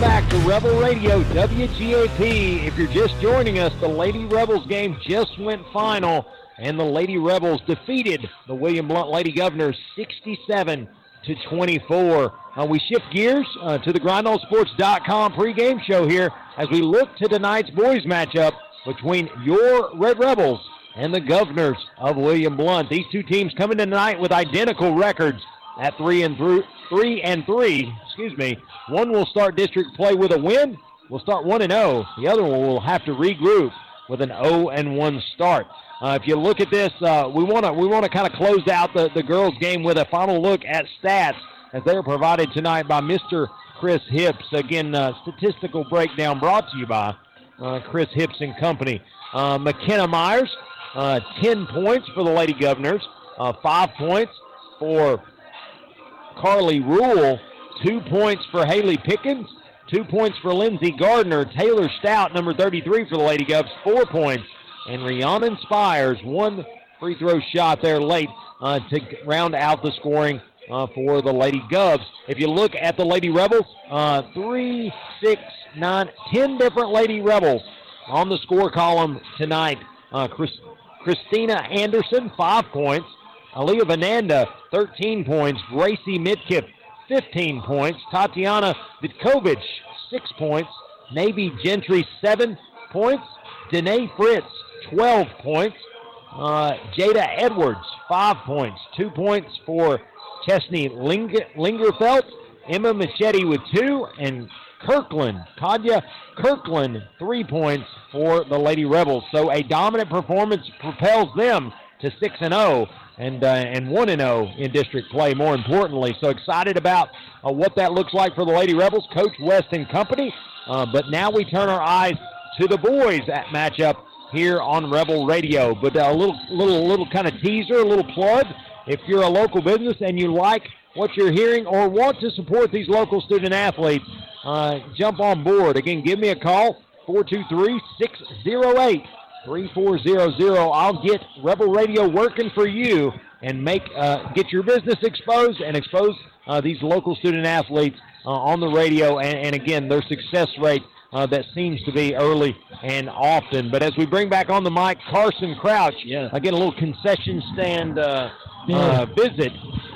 Welcome back to Rebel Radio WGAP. If you're just joining us, the Lady Rebels game just went final, and the Lady Rebels defeated the William Blount Lady Governors 67 to 24. Uh, we shift gears uh, to the GrindOnSports.com pregame show here as we look to tonight's boys matchup between your Red Rebels and the Governors of William Blount. These two teams coming tonight with identical records at three and three, three and three. Excuse me. One will start district play with a win. We'll start one and zero. The other one will have to regroup with an 0 and 1 start. Uh, if you look at this, uh, we want to we want to kind of close out the, the girls' game with a final look at stats as they are provided tonight by Mr. Chris Hips. Again, uh, statistical breakdown brought to you by uh, Chris Hips and Company. Uh, McKenna Myers, uh, 10 points for the Lady Governors, 5 points for Carly Rule, 2 points for Haley Pickens, 2 points for Lindsey Gardner. Taylor Stout, number 33 for the Lady Govs, 4 points. And Rhiannon Spires, one free throw shot there late uh, to round out the scoring uh, for the Lady Govs. If you look at the Lady Rebels, uh, three, six, nine, ten different Lady Rebels on the score column tonight. Uh, Chris, Christina Anderson, five points. Aaliyah Vananda, 13 points. Gracie Midkiff, 15 points. Tatiana Vitkovich, 6 points. Navy Gentry, 7 points. Danae Fritz, 12 points. Uh, Jada Edwards, 5 points. 2 points for Chesney Ling- Lingerfelt. Emma Machete with 2. And Kirkland, Kadya Kirkland, 3 points for the Lady Rebels. So a dominant performance propels them to 6 and 0 and uh, and 1 and 0 in district play more importantly. So excited about uh, what that looks like for the Lady Rebels, Coach West and company. Uh, but now we turn our eyes to the boys at matchup here on Rebel Radio. But a little little little kind of teaser, a little plug. If you're a local business and you like what you're hearing or want to support these local student athletes, uh, jump on board. Again, give me a call 423 608 3400. I'll get Rebel Radio working for you and make uh, get your business exposed and expose uh, these local student athletes uh, on the radio. And, and, again, their success rate uh, that seems to be early and often. But as we bring back on the mic, Carson Crouch, yeah. again, a little concession stand uh, uh, visit.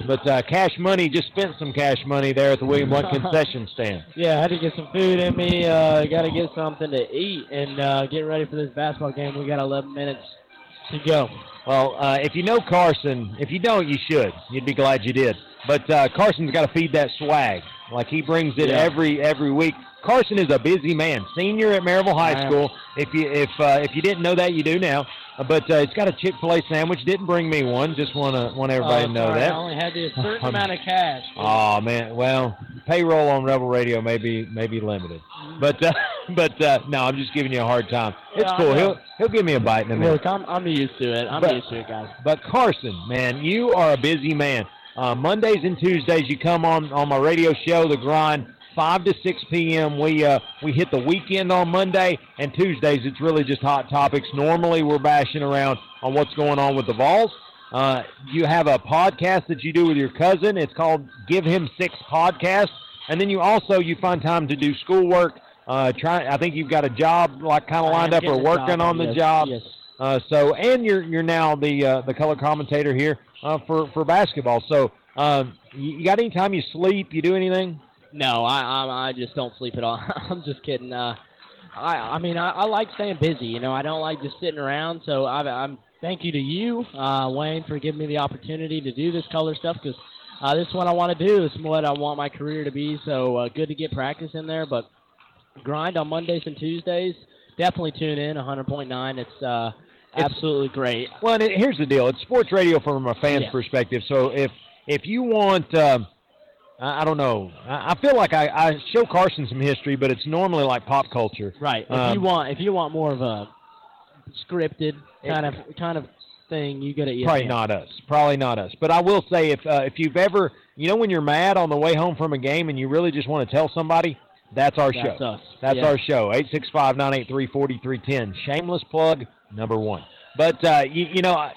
But uh, cash money just spent some cash money there at the William Blount concession stand. Yeah, I had to get some food in me. Uh, got to get something to eat and uh, get ready for this basketball game. We got 11 minutes to go. Well, uh, if you know Carson, if you don't, you should. You'd be glad you did. But uh, Carson's got to feed that swag. Like he brings it Yeah. every every week. Carson is a busy man. Senior at Maryville High. School. If you if uh, if you didn't know that, you do now. Uh, but uh, it's got a Chick Fil A sandwich. Didn't bring me one. Just want to want everybody Oh, to know sorry, that. I only had a certain amount of cash. Oh man, well, payroll on Rebel Radio may be may be limited, but uh, but uh, no, I'm just giving you a hard time. It's Yeah, cool. He'll he'll give me a bite in a minute. Look, I'm, I'm used to it. I'm But- used to it, guys. But Carson, man, you are a busy man. Uh, Mondays and Tuesdays, you come on on my radio show, The Grind, five to six p.m. We uh, we hit the weekend on Monday and Tuesdays. It's really just hot topics. Normally, we're bashing around on what's going on with the Vols. Uh, you have a podcast that you do with your cousin. It's called Give Him Six Podcast, and then you also you find time to do schoolwork. Uh, try. I think you've got a job like kind of lined up or working job, on the job. Yes. Uh, so, and you're you're now the uh, the color commentator here uh, for for basketball. So, um, you, got any time you sleep? You do anything? No, I, I I just don't sleep at all. I'm just kidding. Uh, I I mean I, I like staying busy. You know, I don't like just sitting around. So I, I'm thank you to you, uh, Wayne, for giving me the opportunity to do this color stuff because uh, this is what I want to do. This is what I want my career to be. So uh, good to get practice in there, but grind on Mondays and Tuesdays. Definitely tune in. 100.9. It's uh, absolutely great. Well, and it, here's the deal: it's sports radio from a fan's Yeah. perspective. So, if if you want, um, I, I don't know, I, I feel like I, I show Carson some history, but it's normally like pop culture. Right. If Um, you want, if you want more of a scripted kind of kind of thing, you go to ESPN. Probably not us. Probably not us. But I will say, if uh, if you've ever, you know, when you're mad on the way home from a game and you really just want to tell somebody, that's our That's show. us. That's Yeah. our show. 865-983-4310. Shameless plug number one. But uh, you, you know,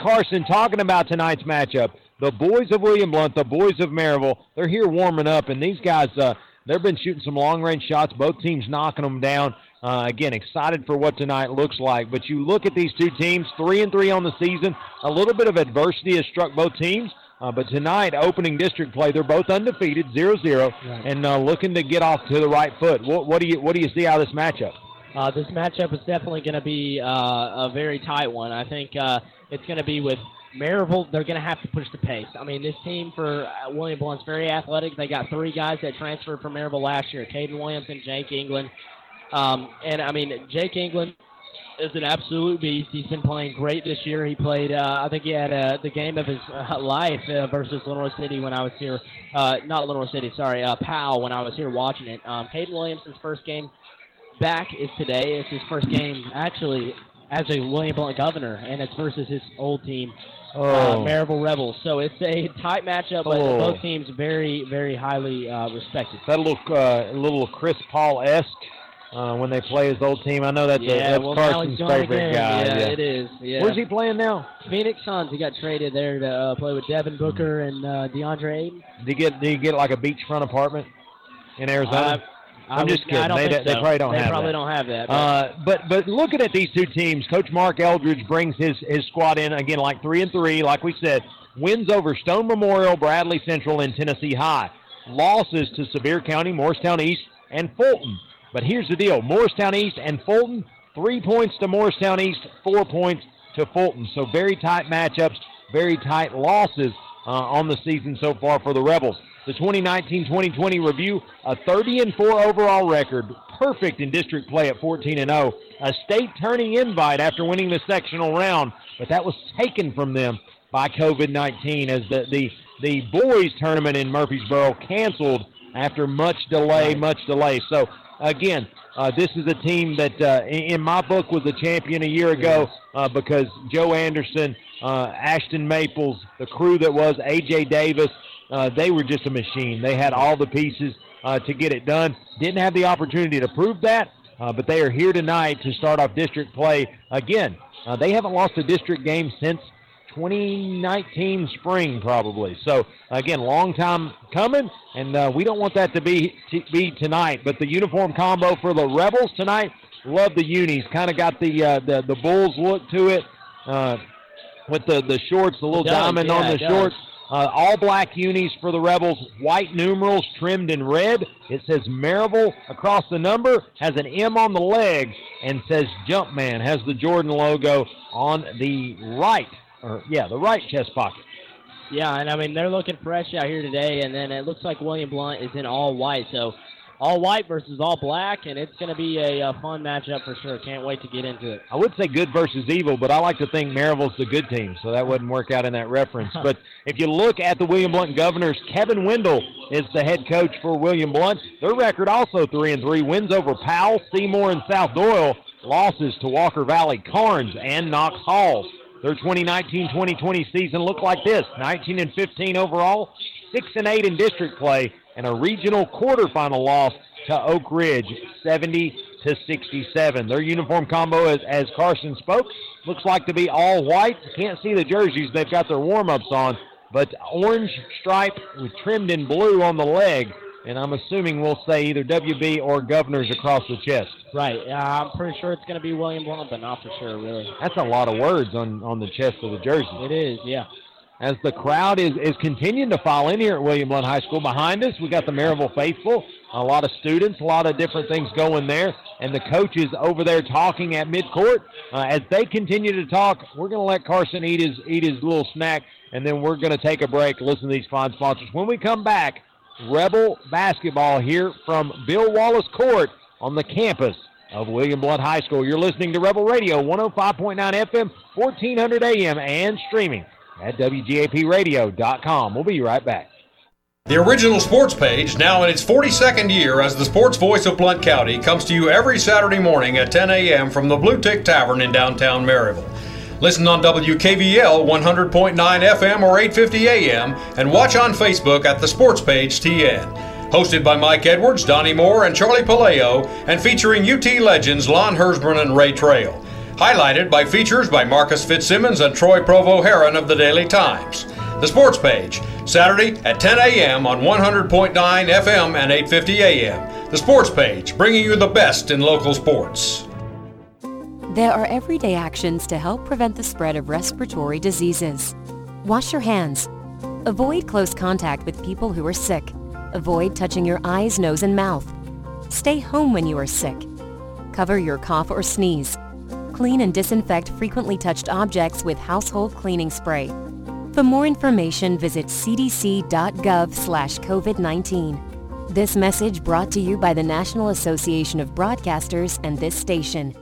Carson, talking about tonight's matchup, the boys of William Blount, the boys of Maryville, they're here warming up, and these guys, uh, they've been shooting some long range shots. Both teams knocking them down. Uh, again, excited for what tonight looks like. But you look at these two teams, three and three on the season. A little bit of adversity has struck both teams. Uh, but tonight, opening district play, they're both undefeated, 0-0, right. and uh, looking to get off to the right foot. What, what, do you what do you see out of this matchup? Uh, this matchup is definitely going to be uh, a very tight one. I think uh, it's going to be with Maryville. They're going to have to push the pace. I mean, this team for uh, William Blount's very athletic. They got three guys that transferred from Maryville last year: Caden Williamson, Jake England, um, and I mean Jake England is an absolute beast. He's been playing great this year. He played, uh, I think he had uh, the game of his uh, life uh, versus Lenoir City when I was here. Uh, not Lenoir City, sorry, Powell when I was here watching it. Um, Caden Williamson's first game back is today. It's his first game actually as a William Blount governor, and it's versus his old team, uh, oh. uh, Maryville Rebels. So it's a tight matchup, but oh. both teams very, very highly uh, respected. That look uh, a little Chris Paul esque. Uh, when they play his old team, I know that's, yeah, a, that's well, Carson's favorite guy. Yeah, yeah, it is. Yeah. Where's he playing now? Phoenix Suns. He got traded there to uh, play with Devin Booker and uh, DeAndre Ayton. Did he get? Did he get like a beachfront apartment in Arizona? I'm just kidding. They, think they probably don't they have probably that. don't have that. But. Uh, but but looking at these two teams, Coach Mark Eldridge brings his his squad in again like three and three, like we said. Wins over Stone Memorial, Bradley Central, and Tennessee High. Losses to Sevier County, Morristown East, and Fulton. But here's the deal: Morristown East and Fulton, three points to Morristown East, four points to Fulton. So very tight matchups, very tight losses uh, on the season so far for the Rebels the 2019-2020 review, a 30 and 4 overall record, perfect in district play at 14 and 0, a state turning invite after winning the sectional round, but that was taken from them by COVID-19 as the the the boys tournament in Murfreesboro canceled after much delay, much delay. So again, uh, this is a team that, uh, in my book, was a champion a year ago uh, because Joe Anderson, uh, Ashton Maples, the crew that was A.J. Davis, uh, they were just a machine. They had all the pieces uh, to get it done. Didn't have the opportunity to prove that, uh, but they are here tonight to start off district play again. Uh, they haven't lost a district game since 2019 spring, probably. So again, long time coming, and uh, we don't want that to be to be tonight. But the uniform combo for the Rebels tonight, love the unis. Kind of got the uh, the the Bulls look to it. with the, the shorts, the little does, diamond yeah, on the shorts. Uh, all black unis for the Rebels, white numerals trimmed in red. It says Maryville across the number, has an M on the leg, and says Jumpman. Has the Jordan logo on the right, or yeah, the right chest pocket. Yeah, and I mean they're looking fresh out here today, and then it looks like William Blount is in all white, so all white versus all black, and it's going to be a, a, fun matchup for sure. Can't wait to get into it. I would say good versus evil, but I like to think Maryville's the good team, so that wouldn't work out in that reference. but if you look at the William Blount Governors, Kevin Wendell is the head coach for William Blount. Their record also three and three, wins over Powell, Seymour, and South Doyle. Losses to Walker Valley, Karns, and Knox Halls. Their 2019-2020 season looked like this: 19 and 15 overall, six and eight in district play, and a regional quarterfinal loss to Oak Ridge, 70 to 67. Their uniform combo, as, as Carson spoke, looks like to be all white. Can't see the jerseys; they've got their warm-ups on, but orange stripe with trimmed in blue on the leg. And I'm assuming we'll say either WB or Governors across the chest. Right. Uh, I'm pretty sure it's going to be William Blount, but not for sure, really. That's a lot of words on, on the chest of the jersey. It is, yeah as the crowd is, is continuing to file in here at William Blount High School. Behind us, we got the Maryville faithful, a lot of students, a lot of different things going there, and the coaches over there talking at midcourt. Uh, as they continue to talk, we're going to let Carson eat his eat his little snack, and then we're going to take a break, listen to these fine sponsors. When we come back, Rebel basketball here from Bill Wallace Court on the campus of William Blount High School. You're listening to Rebel Radio, 105.9 FM, 1400 AM, and streaming at WGAPradio.com. We'll be right back. The original sports page, now in its 42nd year as the sports voice of Blount County, comes to you every Saturday morning at 10 a.m. from the Blue Tick Tavern in downtown Maryville. Listen on WKVL 100.9 FM or 850 AM and watch on Facebook at the Sports Page TN. Hosted by Mike Edwards, Donnie Moore, and Charlie Paleo, and featuring UT legends Lon Hersbrun and Ray Trail highlighted by features by Marcus Fitzsimmons and Troy Provo Heron of the Daily Times. The Sports Page, Saturday at 10 a.m. on 100.9 FM and 850 a.m. The Sports Page, bringing you the best in local sports. There are everyday actions to help prevent the spread of respiratory diseases. Wash your hands. Avoid close contact with people who are sick. Avoid touching your eyes, nose, and mouth. Stay home when you are sick. Cover your cough or sneeze. Clean and disinfect frequently touched objects with household cleaning spray. For more information, visit cdc.gov slash COVID-19. This message brought to you by the National Association of Broadcasters and this station.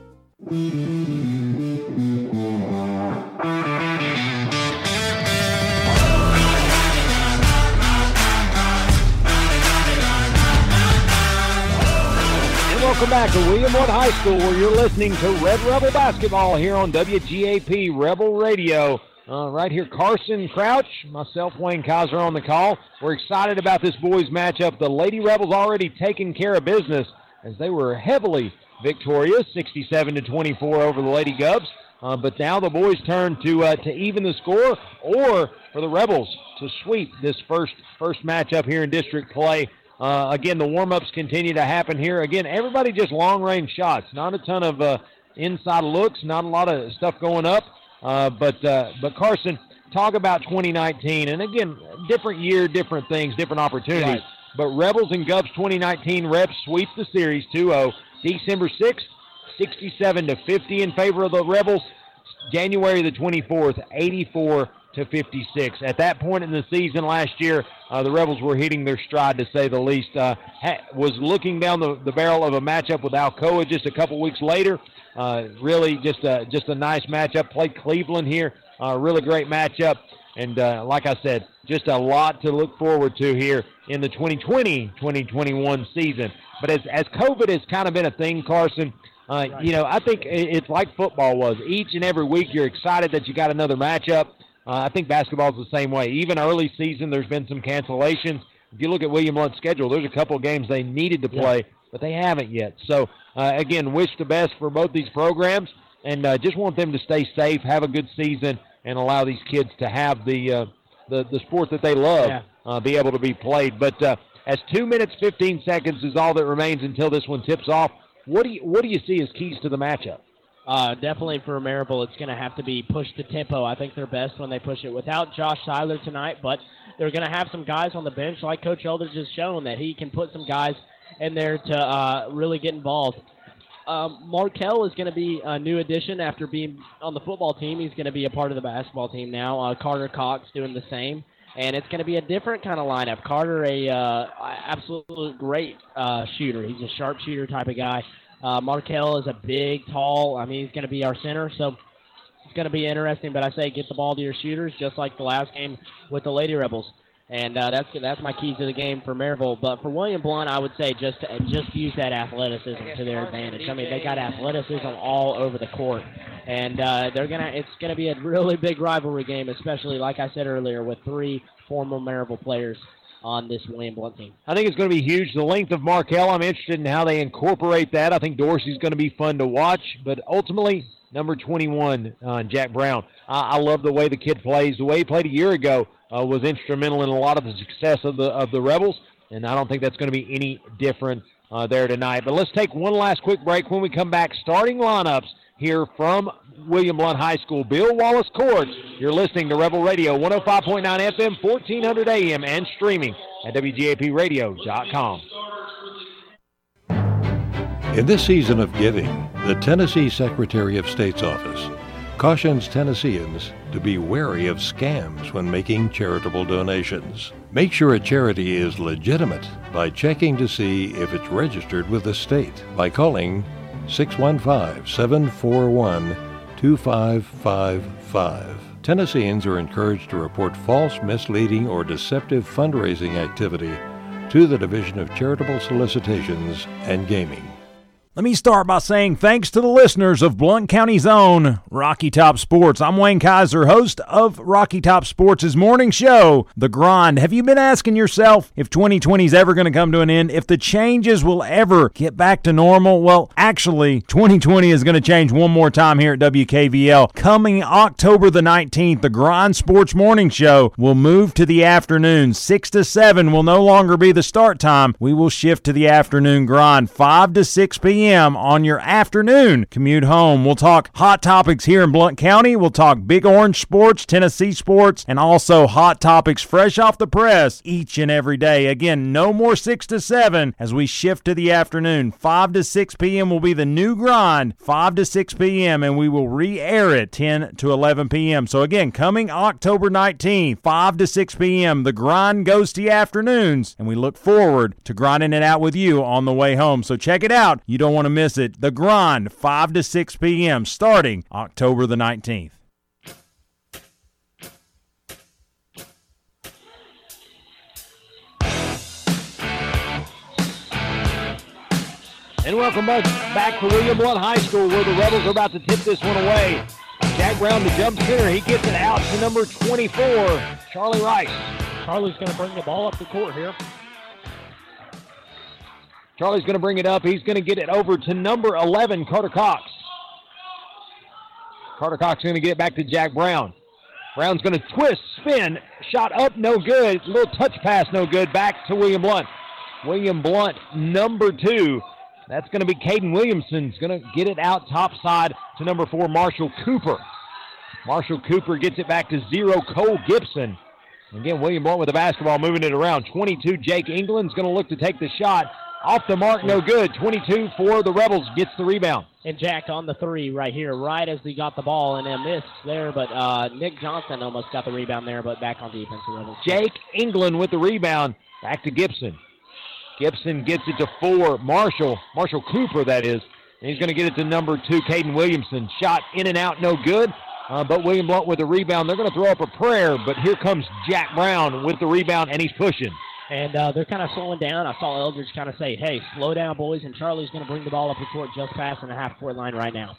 Welcome back to William Wood High School, where you're listening to Red Rebel basketball here on WGAP Rebel Radio. Uh, right here, Carson Crouch, myself, Wayne Kiser on the call. We're excited about this boys' matchup. The Lady Rebels already taking care of business as they were heavily victorious, 67 to 24 over the Lady Govs. Uh, but now the boys turn to uh, to even the score, or for the Rebels to sweep this first first matchup here in district play. Uh, again, the warm-ups continue to happen here. Again, everybody just long-range shots. Not a ton of uh, inside looks. Not a lot of stuff going up. Uh, but uh, but Carson, talk about 2019, and again, different year, different things, different opportunities. Right. But Rebels and Govs 2019 reps sweep the series 2-0. December 6th, 67 to 50 in favor of the Rebels. January the 24th, 84 to 56. At that point in the season last year, uh, the Rebels were hitting their stride to say the least. Uh, ha- was looking down the, the barrel of a matchup with Alcoa just a couple weeks later. Uh, really, just a just a nice matchup. Played Cleveland here. Uh, really great matchup. And uh, like I said, just a lot to look forward to here in the 2020-2021 season. But as as COVID has kind of been a thing, Carson, uh, you know, I think it's like football was. Each and every week, you're excited that you got another matchup. Uh, I think basketball is the same way. Even early season, there's been some cancellations. If you look at William Blount's schedule, there's a couple of games they needed to play, yeah. but they haven't yet. So, uh, again, wish the best for both these programs, and uh, just want them to stay safe, have a good season, and allow these kids to have the uh, the, the sport that they love yeah. uh, be able to be played. But uh, as two minutes, 15 seconds is all that remains until this one tips off, what do you what do you see as keys to the matchup? Uh, definitely for Maryville, it's going to have to be push the tempo. I think they're best when they push it without Josh Seiler tonight, but they're going to have some guys on the bench, like Coach Eldridge has shown, that he can put some guys in there to uh, really get involved. Um, is going to be a new addition after being on the football team. He's going to be a part of the basketball team now. Uh, Carter Cox doing the same, and it's going to be a different kind of lineup. Carter, a uh, absolute great uh, shooter. He's a sharpshooter type of guy. Uh, Markel is a big, tall. I mean, he's going to be our center, so it's going to be interesting. But I say get the ball to your shooters, just like the last game with the Lady Rebels, and uh, that's that's my keys to the game for Maryville. But for William Blount, I would say just just use that athleticism to their advantage. I mean, they got athleticism all over the court, and uh, they're gonna. It's gonna be a really big rivalry game, especially like I said earlier, with three former Maryville players on this William Blount team. I think it's going to be huge. The length of Markel, I'm interested in how they incorporate that. I think Dorsey's going to be fun to watch, but ultimately, number 21, uh, Jack Brown. I, I love the way the kid plays. The way he played a year ago uh, was instrumental in a lot of the success of the of the Rebels, and I don't think that's going to be any different uh, there tonight. But let's take one last quick break. When we come back, starting lineups here from William Blount High School. Bill Wallace Court. You're listening to Rebel Radio 105.9 FM, 1400 AM, and streaming at WGAPradio.com. In this season of giving, the Tennessee Secretary of State's office cautions Tennesseans to be wary of scams when making charitable donations. Make sure a charity is legitimate by checking to see if it's registered with the state by calling 615 741 2555. Tennesseans are encouraged to report false, misleading, or deceptive fundraising activity to the Division of Charitable Solicitations and Gaming. Let me start by saying thanks to the listeners of Blount County's own Rocky Top Sports. I'm Wayne Kiser, host of Rocky Top Sports' morning show, The Grind. Have you been asking yourself if 2020 is ever going to come to an end, if the changes will ever get back to normal? Well, actually, 2020 is going to change one more time here at WKVL. Coming October the 19th, The Grind Sports Morning Show will move to the afternoon. 6 to 7 will no longer be the start time. We will shift to the afternoon grind, 5 to 6 p.m p.m. on your afternoon commute home. We'll talk hot topics here in Blount County. We'll talk Big Orange sports, Tennessee sports, and also hot topics fresh off the press each and every day. Again, no more 6 to 7 as we shift to the afternoon. 5 to 6 p.m. will be the new grind, 5 to 6 p.m., and we will re air it 10 to 11 p.m. So, again, coming October 19th, 5 to 6 p.m., the grind goes to the afternoons, and we look forward to grinding it out with you on the way home. So, check it out. You don't don't want to miss it. The Grind, 5 to 6 p.m., starting October the 19th. And welcome back, back to William Blount High School where the Rebels are about to tip this one away. Jack Brown the jump center. He gets it out to number 24, Charlie Rice. Charlie's going to bring the ball up the court here. Charlie's going to bring it up. He's going to get it over to number 11, Carter Cox. Carter Cox is going to get it back to Jack Brown. Brown's going to twist, spin, shot up, no good. Little touch pass, no good. Back to William Blount. William Blount, number two. That's going to be Caden Williamson's going to get it out top side to number four, Marshall Cooper. Marshall Cooper gets it back to zero, Cole Gibson. Again, William Blount with the basketball, moving it around. 22, Jake England's going to look to take the shot. Off the mark, no good. 22 for the Rebels gets the rebound. And Jack on the three right here, right as he got the ball, and a miss there, but uh, Nick Johnson almost got the rebound there, but back on defense. The Rebels. Jake England with the rebound. Back to Gibson. Gibson gets it to four. Marshall, Marshall Cooper, that is. And he's going to get it to number two, Caden Williamson. Shot in and out, no good. Uh, but William Blount with the rebound. They're going to throw up a prayer, but here comes Jack Brown with the rebound, and he's pushing and uh, they're kind of slowing down. I saw Eldridge kind of say, "Hey, slow down, boys." And Charlie's going to bring the ball up the court just past the half court line right now.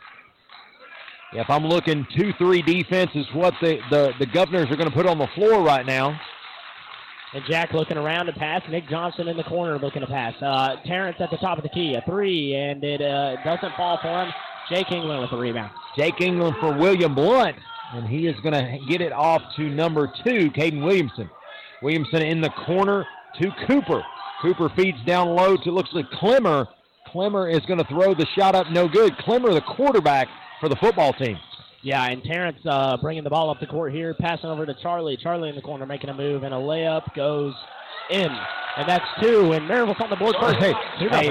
If I'm looking two-three defense is what the, the the Governors are going to put on the floor right now. And Jack looking around to pass. Nick Johnson in the corner looking to pass. Uh, Terrence at the top of the key, a three, and it uh, doesn't fall for him. Jake England with the rebound. Jake England for William Blount, and he is going to get it off to number two, Caden Williamson. Williamson in the corner to Cooper. Cooper feeds down low to looks like Clemmer. Clemmer is going to throw the shot up, no good. Clemmer, the quarterback for the football team. Yeah, and Terrence uh, bringing the ball up the court here, passing over to Charlie. Charlie in the corner making a move, and a layup goes in. And that's two, and Maryville's on the board first. Hey, two, hey,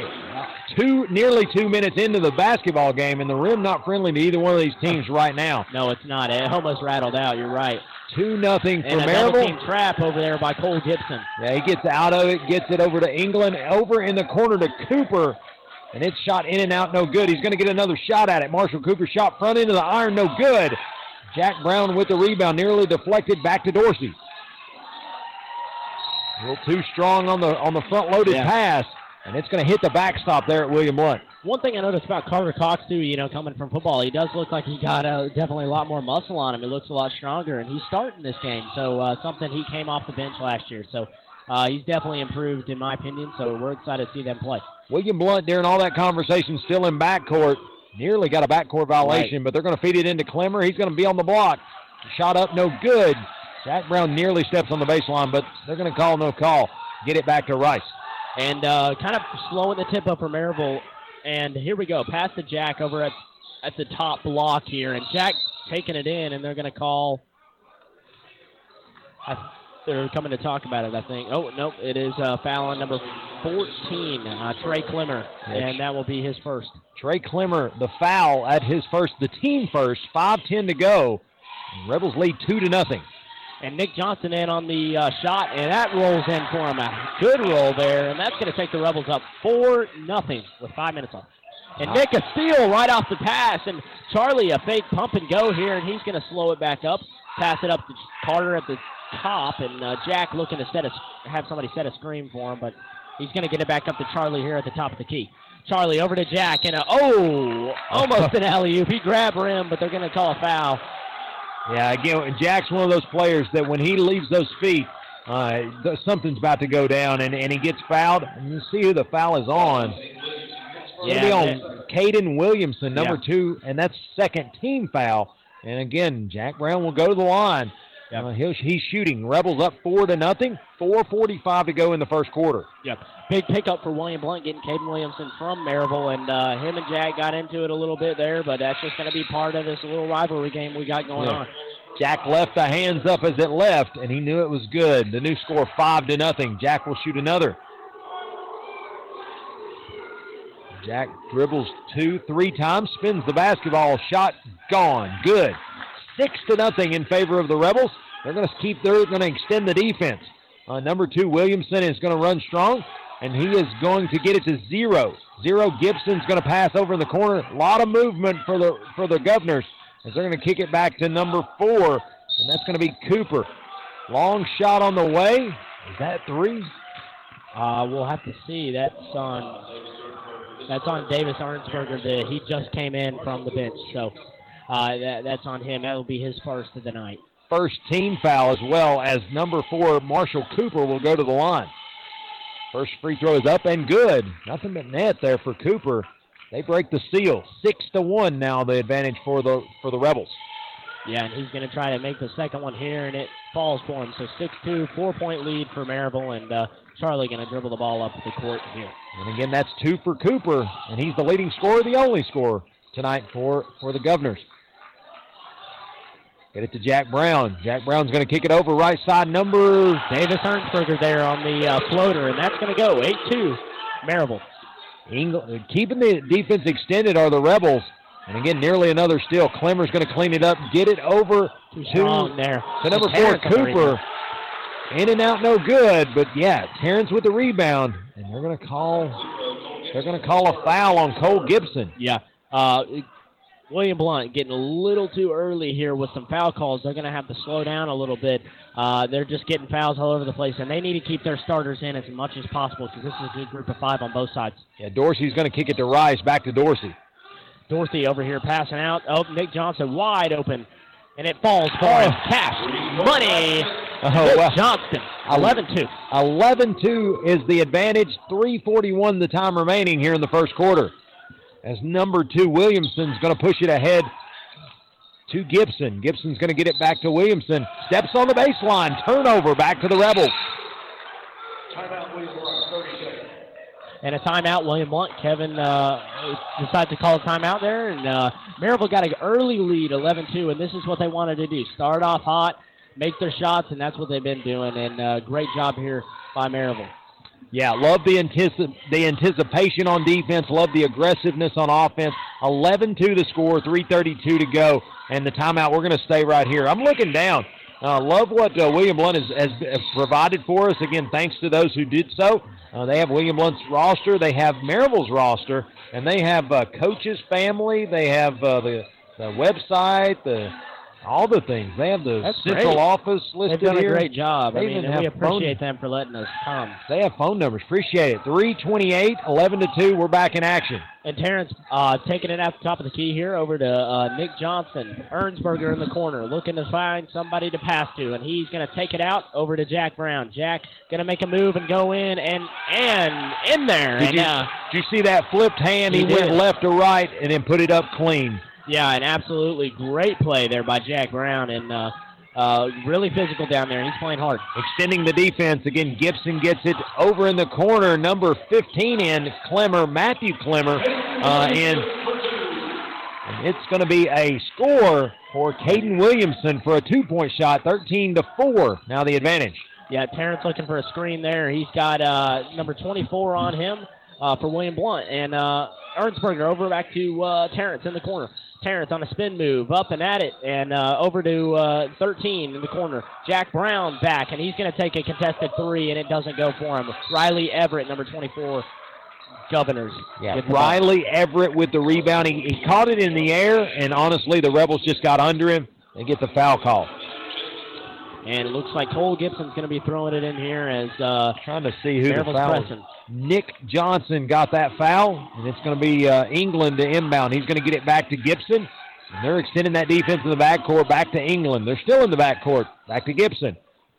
two, nearly two minutes into the basketball game, and the rim not friendly to either one of these teams right now. No, it's not. It almost rattled out. You're right. 2 nothing for and a Maryville. team trap over there by Cole Gibson. Yeah, he gets out of it, gets it over to England, over in the corner to Cooper, and it's shot in and out, no good. He's going to get another shot at it. Marshall Cooper shot front into the iron, no good. Jack Brown with the rebound, nearly deflected back to Dorsey. A little too strong on the on the front loaded yeah. pass, and it's going to hit the backstop there at William Blount. One thing I noticed about Carter Cox too, you know, coming from football, he does look like he got uh, definitely a lot more muscle on him. He looks a lot stronger, and he's starting this game. So uh, something he came off the bench last year. So uh, he's definitely improved in my opinion. So we're excited to see them play. William Blount during all that conversation still in backcourt. Nearly got a backcourt violation, right. but they're going to feed it into Clemmer. He's going to be on the block. Shot up, no good. Jack Brown nearly steps on the baseline, but they're going to call no call. Get it back to Rice. And uh, kind of slowing the tip up for Maryville and here we go. Pass to Jack over at, at the top block here. And Jack taking it in, and they're going to call. I, they're coming to talk about it, I think. Oh, nope. It is uh, foul on number 14, uh, Trey Clemmer. And that will be his first. Trey Clemmer, the foul at his first, the team first. 5-10 to go. Rebels lead 2 to nothing. And Nick Johnson in on the uh, shot, and that rolls in for him. A good roll there, and that's going to take the Rebels up 4 nothing with five minutes left. And Nick a steal right off the pass, and Charlie a fake pump and go here, and he's going to slow it back up, pass it up to Carter at the top, and uh, Jack looking to set a, have somebody set a screen for him, but he's going to get it back up to Charlie here at the top of the key. Charlie over to Jack, and a, oh, almost an alley oop. He grabbed rim, but they're going to call a foul. Yeah, again, Jack's one of those players that when he leaves those feet, uh, something's about to go down, and, and he gets fouled. And you see who the foul is on. Yeah, It'll be on Caden Williamson, number Yeah. two, and that's second team foul. And again, Jack Brown will go to the line. Yep. Uh, he'll, he's shooting. Rebels up four to nothing. Four forty-five to go in the first quarter. Yep. Big pickup for William Blount getting Caden Williamson from Maryville, and uh, him and Jack got into it a little bit there, but that's just going to be part of this little rivalry game we got going Yeah. on. Jack left the hands up as it left, and he knew it was good. The new score five to nothing. Jack will shoot another. Jack dribbles two, three times, spins the basketball, shot gone. Good. Six to nothing in favor of the Rebels. They're going to keep. They're going to extend the defense. Uh, number two, Williamson is going to run strong, and he is going to get it to zero. Zero. Gibson's going to pass over in the corner. A lot of movement for the for the Governors as they're going to kick it back to number four, and that's going to be Cooper. Long shot on the way. Is that three? Uh, we'll have to see. That's on that's on Davis Arnsberger. He just came in from the bench, so uh, that, that's on him. That will be his first of the night. First team foul as well as number four, Marshall Cooper, will go to the line. First free throw is up and good. Nothing but net there for Cooper. They break the seal. Six to one now. The advantage for the for the Rebels. Yeah, and he's going to try to make the second one here, and it falls for him. So 6-2, four-point lead for Maryville, and uh, Charlie going to dribble the ball up the court here. And again, that's two for Cooper, and he's the leading scorer, the only scorer tonight for for the Governors. Get it to Jack Brown. Jack Brown's going to kick it over right side. Number Davis Arnsberger there on the uh, floater, and that's going to go 8-2, Maryville. Engel, keeping the defense extended are the Rebels. And again, nearly another steal. Clemmer's going to clean it up, get it over Too to, there. to number four, Terrence on the Cooper. In and out, no good. But yeah, Terrence with the rebound, and they're going to call. They're going to call a foul on Cole Gibson. Yeah. Uh, William Blount getting a little too early here with some foul calls. They're going to have to slow down a little bit. Uh, they're just getting fouls all over the place, and they need to keep their starters in as much as possible because this is a good group of five on both sides. Yeah, Dorsey's going to kick it to Rice. Back to Dorsey. Dorsey over here passing out. Oh, Nick Johnson wide open, and it falls for Oh. him. Cash money. Oh, Nick wow. Johnston, 11-2. 11-2 is the advantage. 3:41 the time remaining here in the first quarter. As number two Williamson's going to push it ahead to Gibson. Gibson's going to get it back to Williamson. Steps on the baseline. Turnover back to the Rebels. And a timeout, William Blount. Kevin uh, decided to call a timeout there, and uh, Maryville got an early lead, 11-2, and this is what they wanted to do. Start off hot, make their shots, and that's what they've been doing, and uh, great job here by Maryville. Yeah, love the anticip- the anticipation on defense. Love the aggressiveness on offense. 11-2 the score. 3:32 to go, and the timeout. We're going to stay right here. I'm looking down. Uh, love what uh, William Blount has, has, has provided for us. Again, thanks to those who did so. Uh, they have William Blount's roster. They have Maryville's roster, and they have uh, coaches' family. They have uh, the the website, the all the things. They have the That's central great. office listed They've done here. a great job. I mean, even and have we phone- appreciate them for letting us come. They have phone numbers. Appreciate it. 328, 11 to 2. We're back in action. And Terrence uh, taking it at the top of the key here over to uh, Nick Johnson. Ernsberger in the corner, looking to find somebody to pass to, and he's going to take it out over to Jack Brown. Jack going to make a move and go in and and in there. Did and, you, uh, did you see that flipped hand? He, He went left to right and then put it up clean. Yeah, an absolutely great play there by Jack Brown, and uh, uh, really physical down there. He's playing hard. Extending the defense. Again, Gibson gets it over in the corner. Number 15 in, Clemmer, Matthew Clemmer. Uh, and, and it's going to be a score for Caden Williamson for a two-point shot, 13 to 4. Now the advantage. Yeah, Terrence looking for a screen there. He's got uh, number 24 on him uh, for William Blount. And uh, Ernsberger over back to uh, Terrence in the corner. Terrence on a spin move, up and at it, and uh, over to uh, 13 in the corner. Jack Brown back, and he's going to take a contested three, and it doesn't go for him. Riley Everett, number 24, Governors. Yeah, Get the ball. Riley Everett with the rebound. He, he caught it in the air, and honestly, the Rebels just got under him and get the foul call. And it looks like Cole Gibson's going to be throwing it in here as uh, trying to see who the Maryville's foul. is. Nick Johnson got that foul, and it's going to be uh, England to inbound. He's going to get it back to Gibson. And they're extending that defense in the backcourt back to England. They're still in the backcourt. Back to Gibson.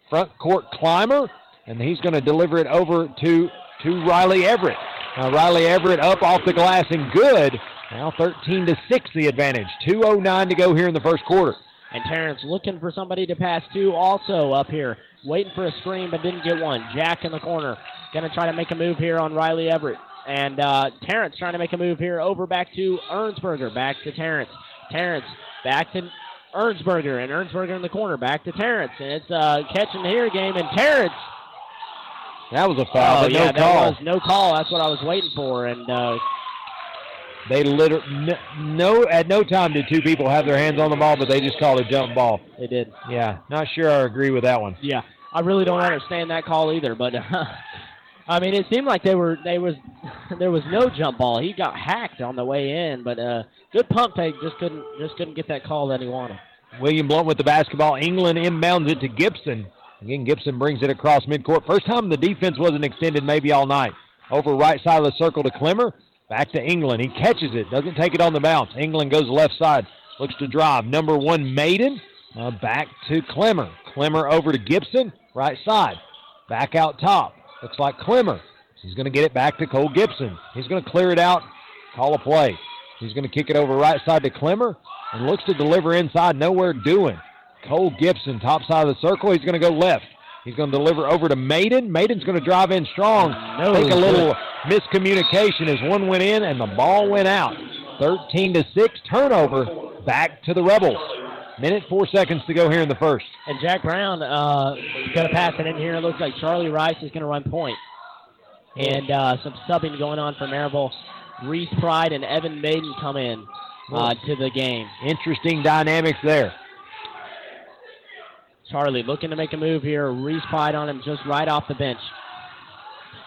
Front court climber, and he's going to deliver it over to, to Riley Everett. Now Riley Everett up off the glass and good. Now 13 to 6 the advantage. 2.09 to go here in the first quarter. And Terrence looking for somebody to pass to also up here. Waiting for a screen but didn't get one. Jack in the corner. Going to try to make a move here on Riley Everett. And uh, Terrence trying to make a move here over back to Ernsberger. Back to Terrence. Terrence back to Ernsberger. And Ernsberger in the corner. Back to Terrence. And it's a catch and here game. And Terrence. That was a foul, oh, but yeah, no that call. was no call. That's what I was waiting for. And uh, They literally no at no time did two people have their hands on the ball, but they just called a jump ball. they did. Yeah, not sure I agree with that one. Yeah, I really don't understand that call either. But I mean, it seemed like they were they was there was no jump ball. He got hacked on the way in, but uh, good pump fake. Just couldn't just couldn't get that call that he wanted. William Blount with the basketball. England inbounds it to Gibson. Again, Gibson brings it across midcourt. First time the defense wasn't extended maybe all night. Over right side of the circle to Clemmer. Back to England. He catches it. Doesn't take it on the bounce. England goes left side. Looks to drive. Number one, Maiden. Uh, back to Clemmer. Clemmer over to Gibson. Right side. Back out top. Looks like Clemmer. He's going to get it back to Cole Gibson. He's going to clear it out. Call a play. He's going to kick it over right side to Clemmer and looks to deliver inside. Nowhere doing. Cole Gibson, top side of the circle. He's going to go left. He's going to deliver over to Maiden. Maiden's going to drive in strong. No, Think a good. little miscommunication as one went in and the ball went out. 13 to 6 turnover back to the Rebels. Minute four seconds to go here in the first. And Jack Brown uh, going to pass it in here. It looks like Charlie Rice is going to run point. And uh, some subbing going on for Maryville. Reese Pride and Evan Maiden come in uh, to the game. Interesting dynamics there. Charlie looking to make a move here. Reese Pride on him just right off the bench.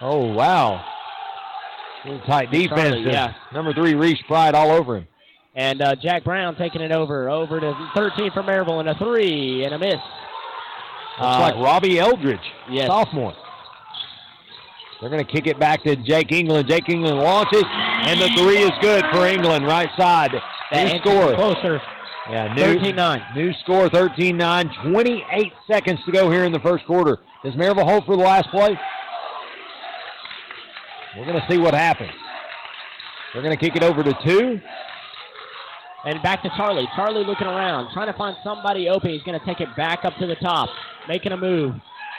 Oh, wow. Little tight defense. Charlie, yeah. Number three, Reese Pride all over him. And uh, Jack Brown taking it over. Over to 13 for Maryville and a three and a miss. Looks like Robbie Eldridge, yes. sophomore. They're going to kick it back to Jake England. Jake England launches, and the three is good for England, right side. That New inches score. Closer. Yeah, new, 13-9. New score, 13-9. 28 seconds to go here in the first quarter. Does Maryville hold for the last play? We're going to see what happens. They're going to kick it over to two. And back to Charlie. Charlie looking around, trying to find somebody open. He's going to take it back up to the top, making a move.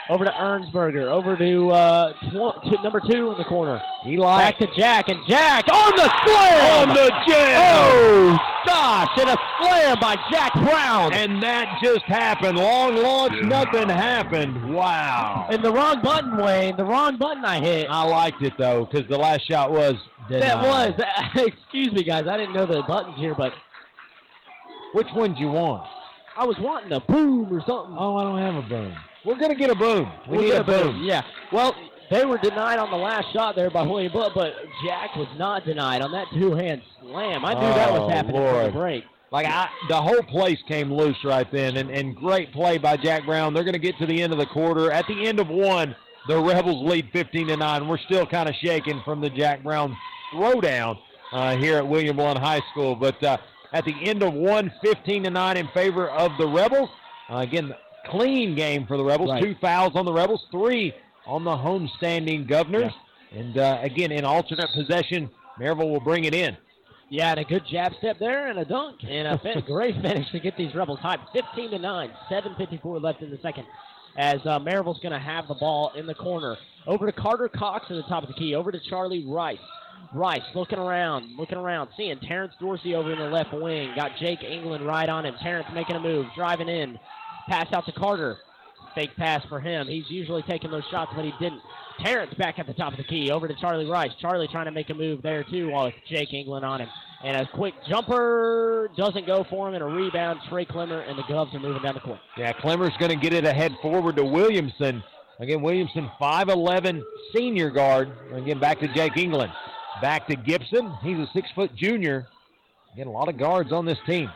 Over to Ernsberger. Over to, uh, tw- to number two in the corner. Eli Back to Jack, and Jack on the slam! on the jam. Oh, gosh, and a slam by Jack Brown. And that just happened. Long launch, nothing happened. Wow. And the wrong button, Wayne. The wrong button I hit. I liked it though, because the last shot was That was. Excuse me, guys. I didn't know the buttons here, but Which one do you want? I was wanting a boom or something. Oh, I don't have a boom. We're gonna get a boom. We We'll need get a boom. Yeah. Well, they were denied on the last shot there by William Butt, but Jack was not denied on that two-hand slam. I knew that Oh, was happening Lord. the break. Like I, the whole place came loose right then, and, and great play by Jack Brown. They're gonna get to the end of the quarter. At the end of one, the Rebels lead 15 to nine. We're still kind of shaking from the Jack Brown throwdown uh, here at William Blount High School, but uh, at the end of one, 15 to nine in favor of the Rebels. Uh, again, clean game for the Rebels. Right. Two fouls on the Rebels, three on the homestanding Governors, and uh, again in alternate possession, Maryville will bring it in. Yeah, and a good jab step there and a dunk and a fin- great finish to get these Rebels hyped. 15 to 9, 7:54 left in the second. As uh, Maryville's going to have the ball in the corner. Over to Carter Cox at the top of the key. Over to Charlie Rice. Rice looking around, looking around, seeing Terrence Dorsey over in the left wing. Got Jake England right on him. Terrence making a move, driving in. Pass out to Carter. Fake pass for him. He's usually taking those shots, but he didn't. Terrence back at the top of the key. Over to Charlie Rice. Charlie trying to make a move there, too, while it's Jake England on him. And a quick jumper doesn't go for him, and a rebound. Trey Clemmer and the Govs are moving down the court. Yeah, Clemmer's going to get it ahead forward to Williamson. Again, Williamson, 5'11 senior guard. Again, back to Jake England. Back to Gibson. He's a six foot junior. Again, a lot of guards on this team.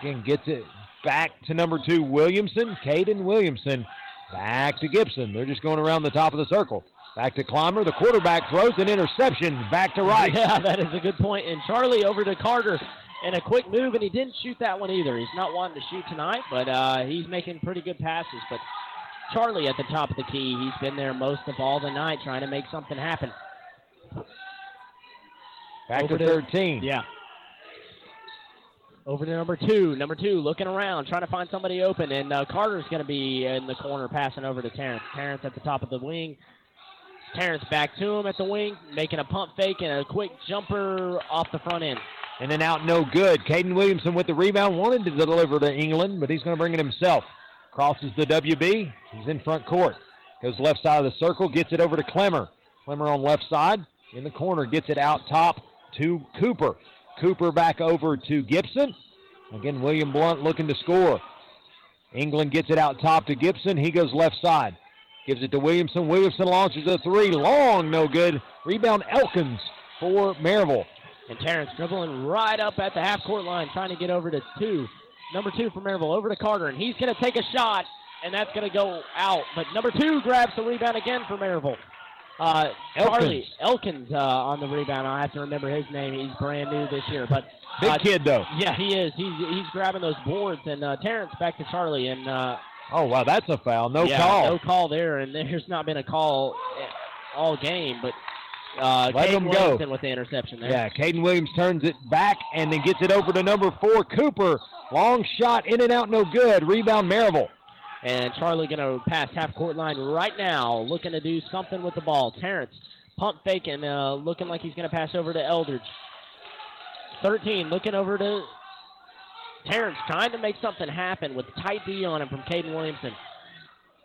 Again, gets it back to number two, Williamson. Caden Williamson back to Gibson. They're just going around the top of the circle. Back to Clymer. The quarterback throws an interception. Back to Rice. Yeah, that is a good point. And Charlie over to Carter and a quick move, and he didn't shoot that one either. He's not wanting to shoot tonight, but uh, he's making pretty good passes. But Charlie at the top of the key, he's been there most of all the night trying to make something happen. Back Over to to- 13. Yeah. Over to number two. Number two looking around, trying to find somebody open, and uh, Carter's going to be in the corner passing over to Terrence. Terrence at the top of the wing. Terrence back to him at the wing, making a pump fake and a quick jumper off the front end. And then out no good. Caden Williamson with the rebound. Wanted to deliver to England, but he's going to bring it himself. Crosses the WB. He's in front court. Goes left side of the circle. Gets it over to Clemmer. Clemmer on left side. In the corner. Gets it out top to Cooper. Cooper back over to Gibson. Again, William Blount looking to score. England gets it out top to Gibson. He goes left side. Gives it to Williamson. Williamson launches a three. Long, no good. Rebound Elkins for Maryville. And Terrence dribbling right up at the half court line, trying to get over to two. Number two for Maryville, over to Carter, and he's going to take a shot, and that's going to go out. But number two grabs the rebound again for Maryville. Uh, Charlie Elkins uh, on the rebound. I have to remember his name. He's brand new this year, but Big uh, kid, though. Yeah, he is. He's he's grabbing those boards, and uh, Terrence back to Charlie, and uh, Oh, wow, that's a foul. No yeah, call. no call there, and there's not been a call all game, but uh, Let Caden him go. With the interception there. Yeah, Caden Williams turns it back and then gets it over to number four, Cooper. Long shot, in and out, no good. Rebound, Maryville. And Charlie going to pass half court line right now, looking to do something with the ball. Terrence pump faking, uh, looking like he's going to pass over to Eldridge. 13 looking over to Terrence, trying to make something happen with tight D on him from Caden Williamson.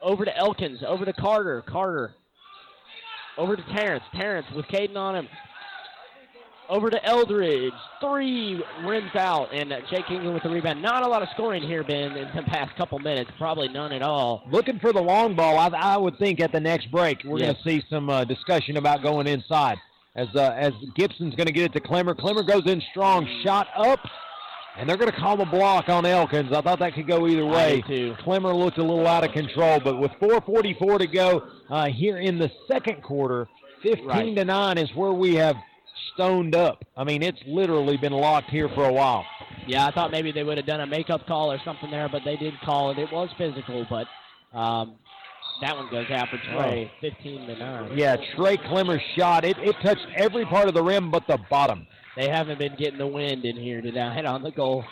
Over to Elkins, over to Carter. Carter. Over to Terrence. Terrence with Caden on him. Over to Eldridge. Three rims out, and Jake England with the rebound. Not a lot of scoring here, Ben, in the past couple minutes. Probably none at all. Looking for the long ball. I, I would think at the next break we're Yes. going to see some uh, discussion about going inside. As uh, as Gibson's going to get it to Clemmer. Clemmer goes in strong, shot up, and they're going to call the block on Elkins. I thought that could go either way. Clemmer looked a little out of control, but with 4:44 to go uh, here in the second quarter, 15 Right. to nine is where we have stoned up. I mean, it's literally been locked here for a while. Yeah, I thought maybe they would have done a makeup call or something there, but they did call it. It was physical, but um, that one goes out for Trey, 15 to 9. Yeah, Trey Clemmer's shot it it touched every part of the rim but the bottom. They haven't been getting the wind in here tonight on the goal.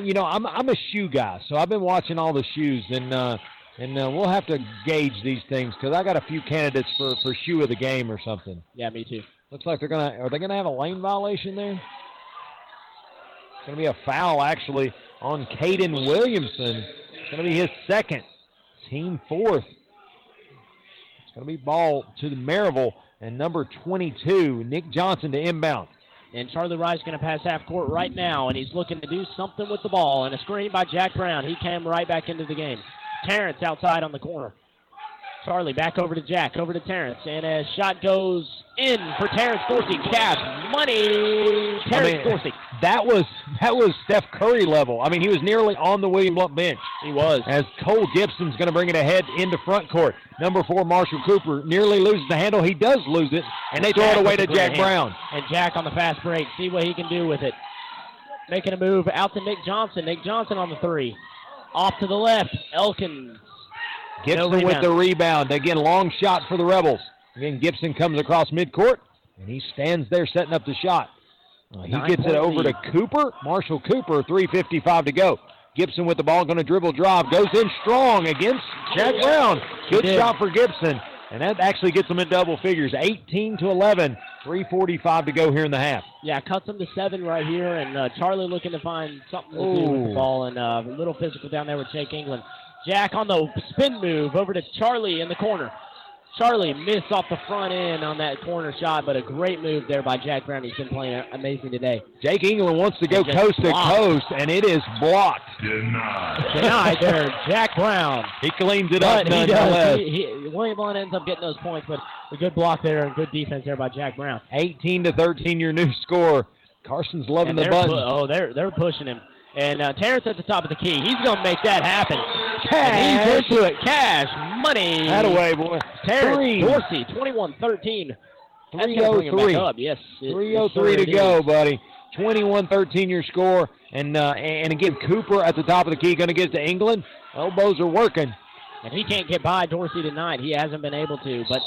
You know, I'm I'm a shoe guy, so I've been watching all the shoes, and uh, and uh, we'll have to gauge these things because I got a few candidates for for shoe of the game or something. Yeah, me too. Looks like they're gonna are they gonna have a lane violation there? It's gonna be a foul actually on Caden Williamson. It's gonna be his second, team fourth. It's gonna be ball to the Maryville and number 22, Nick Johnson to inbound. And Charlie Rice going to pass half court right now, and he's looking to do something with the ball. And a screen by Jack Brown. He came right back into the game. Terrence outside on the corner. Charlie back over to Jack, over to Terrence, and a shot goes in for Terrence Dorsey. Cash money. Terrence I mean, Dorsey. That was that was Steph Curry level. I mean, he was nearly on the William Blount bench. He was. As Cole Gibson's going to bring it ahead into front court. Number four, Marshall Cooper nearly loses the handle. He does lose it, and they throw it away to Jack. Brown. And Jack on the fast break. See what he can do with it. Making a move out to Nick Johnson. Nick Johnson on the three. Off to the left. Elkins. Gibson No with rebound. the rebound. Again, long shot for the Rebels. Again, Gibson comes across midcourt, and he stands there setting up the shot. Uh, he Nine gets it over lead. to Cooper. Marshall Cooper, 3.55 to go. Gibson with the ball, going to dribble drive. Goes in strong against Jack Brown. Good shot for Gibson. And that actually gets them in double figures. 18 to 11. 3.45 to go here in the half. Yeah, cuts them to seven right here, and uh, Charlie looking to find something to do with the ball, and uh, a little physical down there with Jake England. Jack on the spin move over to Charlie in the corner. Charlie missed off the front end on that corner shot, but a great move there by Jack Brown. He's been playing amazing today. Jake England wants to go Just coast to coast, and it is blocked. Tonight there, Jack Brown. He cleans it up But he nonetheless. does. He, he, William Blount ends up getting those points, but a good block there and good defense there by Jack Brown. 18 to 13, your new score. Carson's loving And the they're button. pu- oh, they're they're pushing him. And uh, Terrence at the top of the key. He's going to make that happen. Cash. And he's into it. Cash. Money. That away, boy. Terrence Three. Dorsey, 21-13. That's gonna bring him 303. back up. Yes. it- it 303 sure to is. go, buddy. 21-13 your score. And uh, and again, Cooper at the top of the key going to get to England. Elbows are working. And he can't get by Dorsey tonight. He hasn't been able to. But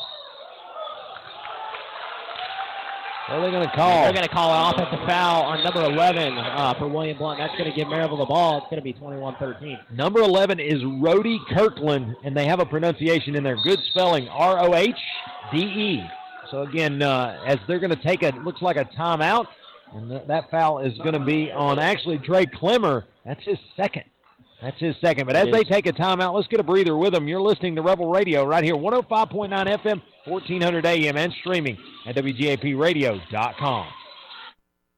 What are they going to call? they're going to call an offensive foul on number 11 uh, for William Blount. That's going to give Maryville the ball. It's going to be 21-13. Number 11 is Rhodey Kirkland, and they have a pronunciation in there. Good spelling, R-O-H-D-E. So again, uh, as they're going to take a, looks like a timeout, and th- that foul is going to be on actually Trey Clemmer. That's his second. That's his second. But as they take a timeout, let's get a breather with them. You're listening to Rebel Radio right here, 105.9 FM, 1400 AM, and streaming at WGAPradio.com.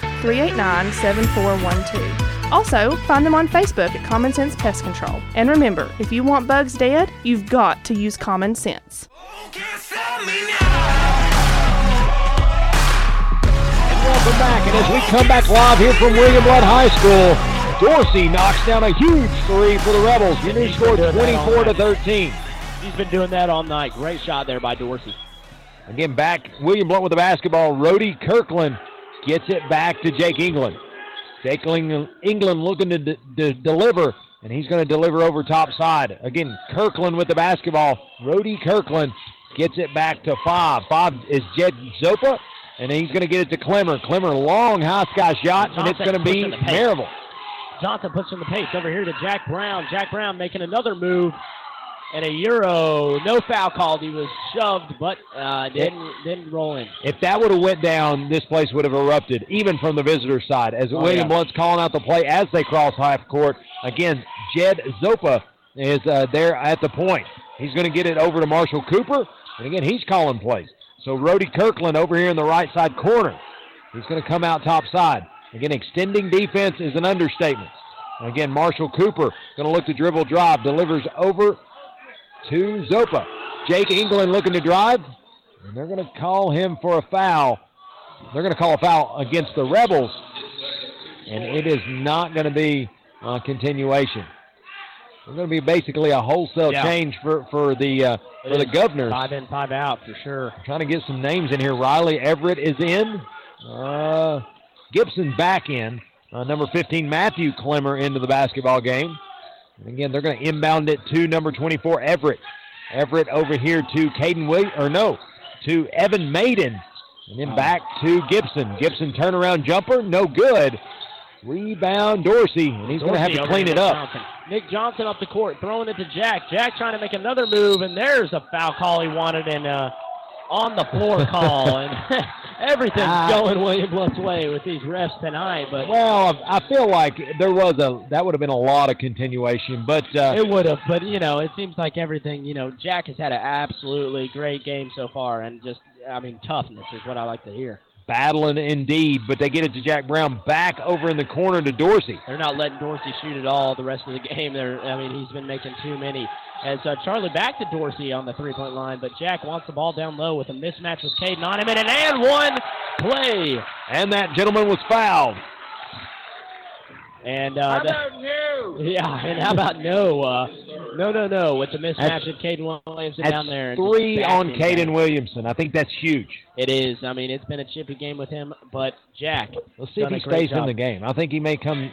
389 7412. Also, find them on Facebook at Common Sense Pest Control. And remember, if you want bugs dead, you've got to use common sense. And welcome back, and as we come back live here from William Blount High School, Dorsey knocks down a huge three for the Rebels. Your new score 24 to 13. He's been doing that all night. Great shot there by Dorsey. Again, back William Blount with the basketball. Rhodey Kirkland gets it back to Jake England. Jake England looking to d- d- deliver, and he's going to deliver over top side. Again, Kirkland with the basketball. Rhodey Kirkland gets it back to five. Five is Jed Zopa, and he's going to get it to Clemmer. Clemmer, long high sky shot, and it's going to be Johnson pushing the pace. Maryville. Johnson puts in the pace over here to Jack Brown. Jack Brown making another move. And a Euro. No foul called. He was shoved, but uh, didn't didn't roll in. If that would have went down, this place would have erupted, even from the visitor side. As Oh, William yeah. Blount's calling out the play as they cross half court. Again, Jed Zopa is uh, there at the point. He's going to get it over to Marshall Cooper, and again, he's calling plays. So Rhodey Kirkland over here in the right side corner. He's going to come out top side. Again, extending defense is an understatement. Again, Marshall Cooper going to look to dribble drive, delivers over to Zopa. Jake England looking to drive, and they're going to call him for a foul. They're going to call a foul against the Rebels, and it is not going to be a continuation. It's going to be basically a wholesale Yeah. change for for the uh, for the Governors. Five in, five out for sure. Trying to get some names in here. Riley Everett is in. Uh, Gibson back in. Uh, number 15, Matthew Clemmer into the basketball game. And again, they're going to inbound it to number 24, Everett. Everett over here to Caden Williams, or no, to Evan Maiden. And then back to Gibson. Gibson turnaround jumper, no good. Rebound Dorsey, and he's going to have to clean it up. Johnson. Nick Johnson up the court, throwing it to Jack. Jack trying to make another move, and there's a foul call he wanted, and uh, on the floor call, and everything's Ah. going William Blount's way with these refs tonight. But Well, I I feel like there was a that would have been a lot of continuation, but uh, It would have, but you know, it seems like everything. You know, Jack has had an absolutely great game so far, and just, I mean, toughness is what I like to hear. Battling indeed. But they get it to Jack Brown back over in the corner to Dorsey. They're not letting Dorsey shoot at all the rest of the game. They're, I mean, he's been making too many. As uh, Charlie back to Dorsey on the three-point line, but Jack wants the ball down low with a mismatch with Caden on him, and an and one play. And that gentleman was fouled. And uh, the- yeah, and how about no, uh, no, no, no, with the mismatch That's- of Caden Williamson down there. and three on Caden down. Williamson. I think that's huge. It is. I mean, it's been a chippy game with him, but Jack. Let's see if he a great stays in the game. I think he may come.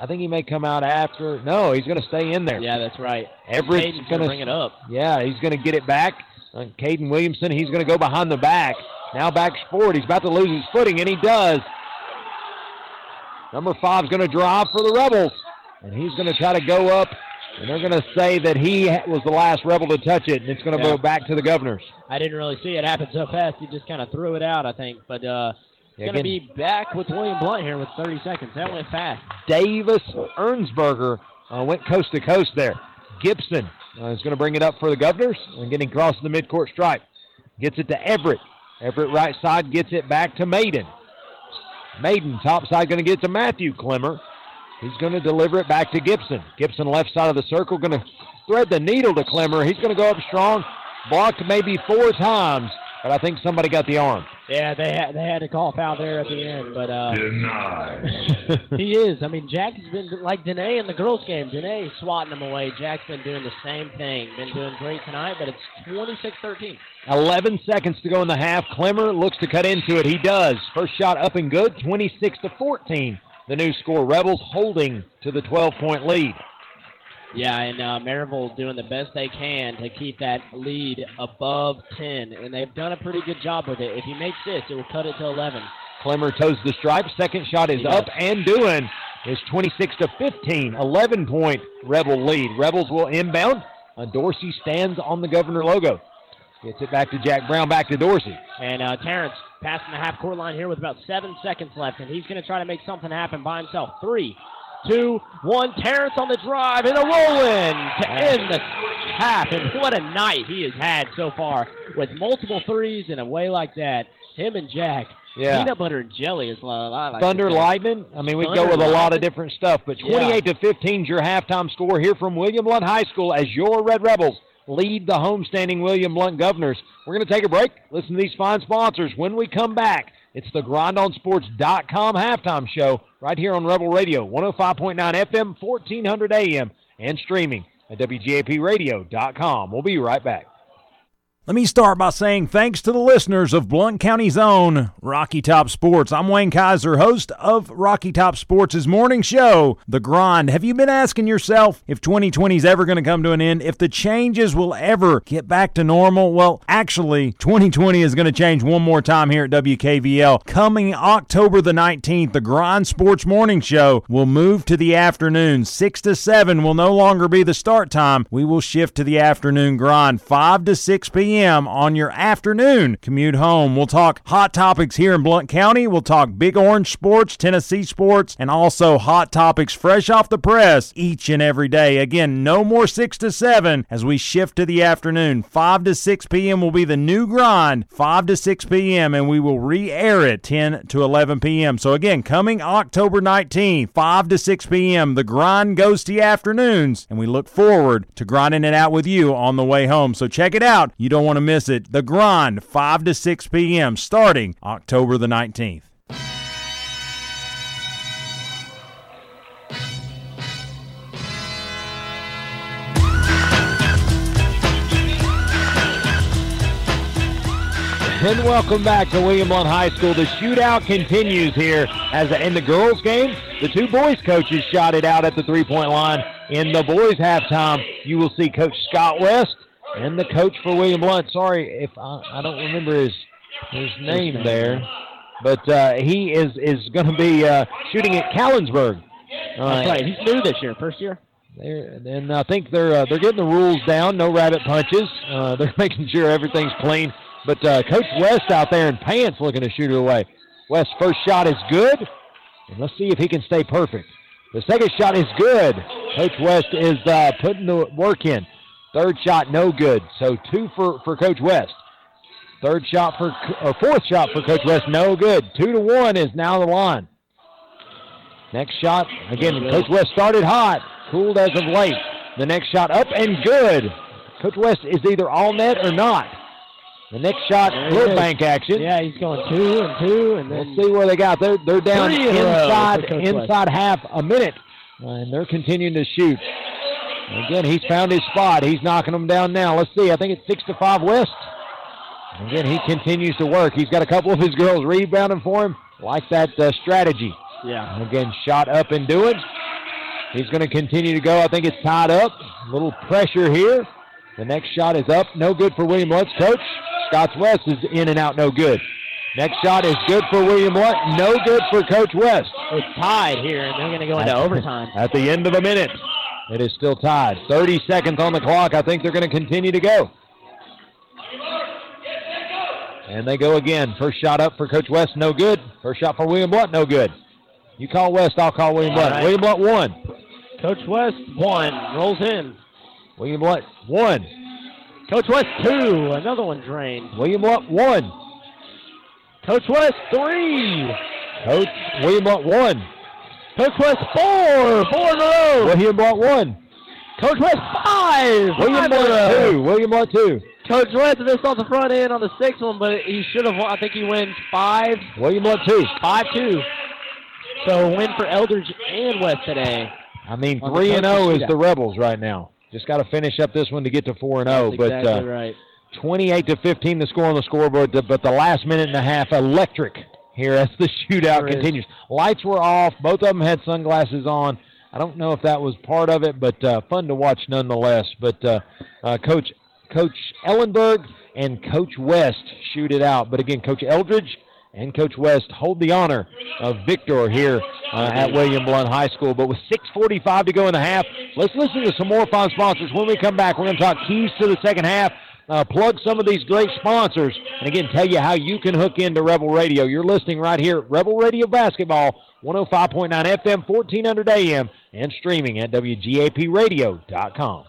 I think he may come out after. No, he's going to stay in there. Yeah, that's right. Everett's Caden's going gonna bring it up. Yeah, he's going to get it back. Uh, Caden Williamson, he's going to go behind the back. Now back forward. He's about to lose his footing, and he does. Number five's going to drive for the Rebels, and he's going to try to go up, and they're going to say that he was the last Rebel to touch it, and it's going to Yeah. go back to the Governors. I didn't really see it happen so fast. He just kind of threw it out, I think. But uh, going to be back with William Blount here with 30 seconds. That went fast. Davis Ernsberger uh, went coast to coast there. Gibson uh, is going to bring it up for the Governors and getting across the midcourt stripe. Gets it to Everett. Everett right side gets it back to Maiden. Maiden top side going to get to Matthew Clemmer. He's going to deliver it back to Gibson. Gibson left side of the circle going to thread the needle to Clemmer. He's going to go up strong. Blocked maybe four times, but I think somebody got the arm. Yeah, they had they had to call foul there at the end, but uh, Denied. he is. I mean, Jack has been like Danae in the girls' game. Danae swatting him away. Jack's been doing the same thing. Been doing great tonight, but it's 26-13. 11 seconds to go in the half. Clemmer looks to cut into it. He does. First shot up and good. 26 to 14. The new score. Rebels holding to the 12-point lead. Yeah, and uh, Maryville doing the best they can to keep that lead above 10, and they've done a pretty good job with it. If he makes this, it will cut it to 11. Clemmer toes the stripe. Second shot is up and doing. It's 26 to 15. 11 point Rebel lead. Rebels will inbound. Uh, Dorsey stands on the Governor logo. Gets it back to Jack Brown. Back to Dorsey. And uh, Terrence passing the half court line here with about seven seconds left, and he's going to try to make something happen by himself. Three, two, one. Terrence on the drive and a roll in to end the half. And what a night he has had so far with multiple threes in a way like that. Him and Jack. Yeah. Peanut butter and jelly is what I like. Thunder. Lightning. I mean, we go with a lot of different stuff, but 28 to 15 is your halftime score here from William Blount High School as your Red Rebels lead the homestanding William Blount Governors. We're going to take a break. Listen to these fine sponsors. When we come back, it's the GrindOnSports.com halftime show right here on Rebel Radio, 105.9 FM, 1400 AM, and streaming at WGAPradio.com. We'll be right back. Let me start by saying thanks to the listeners of Blount County's own Rocky Top Sports. I'm Wayne Kiser, host of Rocky Top Sports' morning show, The Grind. Have you been asking yourself if 2020 is ever going to come to an end, if the changes will ever get back to normal? Well, actually, 2020 is going to change one more time here at WKVL. Coming October the 19th, The Grind Sports Morning Show will move to the afternoon. 6 to 7 will no longer be the start time. We will shift to the afternoon grind, 5 to 6 p.m p.m. on your afternoon commute home. We'll talk hot topics here in Blount County. We'll talk Big Orange sports, Tennessee sports, and also hot topics fresh off the press each and every day. Again, no more 6 to 7 as we shift to the afternoon. 5 to 6 p.m. will be the new grind, 5 to 6 p.m., and we will re air it 10 to 11 p.m. So, again, coming October 19th, 5 to 6 p.m., the grind goes to the afternoons, and we look forward to grinding it out with you on the way home. So, check it out. You don't want to miss it. The grind, 5 to 6 p.m., starting October the 19th. And welcome back to William Blount High School. The shootout continues here as in the girls' game. The two boys coaches shot it out at the three-point line. In the boys' halftime, you will see Coach Scott West and the coach for William Blount. Sorry if I, I don't remember his his name there, but uh, he is is going to be uh, shooting at Callensburg. Uh, That's right. He's new this year. First year. they're, and I think they're uh, they're getting the rules down. No rabbit punches. Uh, they're making sure everything's clean. But uh, Coach West out there in pants looking to shoot it away. West's first shot is good. And let's see if he can stay perfect. The second shot is good. Coach West is uh, putting the work in. Third shot, no good. So two for, for Coach West. Third shot for, or fourth shot for Coach West, no good. Two to one is now the line. Next shot, again, Coach West started hot, cooled as of late. The next shot up and good. Coach West is either all net or not. The next shot, good bank action. Yeah, he's going two and two, and We'll see where they got. They're they're down Three in a row inside West. inside half a minute, and they're continuing to shoot. Again, he's found his spot. He's knocking them down now. Let's see. I think it's six to five West. Again, he continues to work. He's got a couple of his girls rebounding for him. Like that uh, strategy. yeah. Again, shot up and doing. He's going to continue to go. I think it's tied up. A little pressure here. The next shot is up. No good for William Blount's coach. Scotts West is in and out. No good. Next shot is good for William Blount. No good for Coach West. It's tied here, and they're going to go into overtime. At the end of a minute, it is still tied. 30 seconds on the clock. I think they're going to continue to go. And they go again. First shot up for Coach West, no good. First shot for William Blount, no good. You call West, I'll call William Blount. right. William Blount one. Coach West one rolls in. William Blount one. Coach West two. Another one drained. William Blount one. Coach West three. Coach William Blount one. Coach West four. Four in a row. William Blount one. Coach West five. William Five in a Blount row. two. William Blount two. Coach West missed off the front end on the sixth one, but he should have. I think he wins five, William Blount two. five two. So a win for Eldridge and West today. I mean, three and zero is shootout. the Rebels right now. Just got to finish up this one to get to four and zero. But exactly uh, right. 28 to 15 the score on the scoreboard, but the last minute and a half electric here as the shootout Sure is. continues. Lights were off. Both of them had sunglasses on. I don't know if that was part of it, but uh, fun to watch nonetheless. But uh, uh, Coach Coach Ellenberg and Coach West shoot it out. But again, Coach Eldridge and Coach West hold the honor of victor here uh, at William Blount High School. But with 6:45 to go in the half, let's listen to some more fun sponsors. When we come back, we're going to talk keys to the second half. Uh, plug some of these great sponsors, and again, tell you how you can hook into Rebel Radio. You're listening right here at Rebel Radio Basketball, 105.9 FM, 1400 AM, and streaming at WGAPradio.com.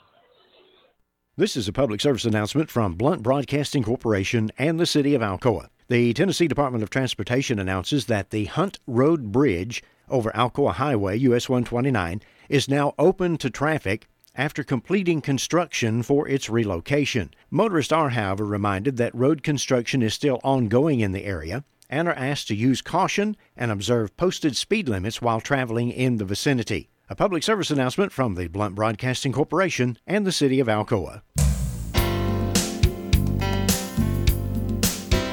This is a public service announcement from Blount Broadcasting Corporation and the City of Alcoa. The Tennessee Department of Transportation announces that the Hunt Road Bridge over Alcoa Highway, US 129, is now open to traffic after completing construction for its relocation. Motorists are, however, reminded that road construction is still ongoing in the area and are asked to use caution and observe posted speed limits while traveling in the vicinity. A public service announcement from the Blount Broadcasting Corporation and the City of Alcoa.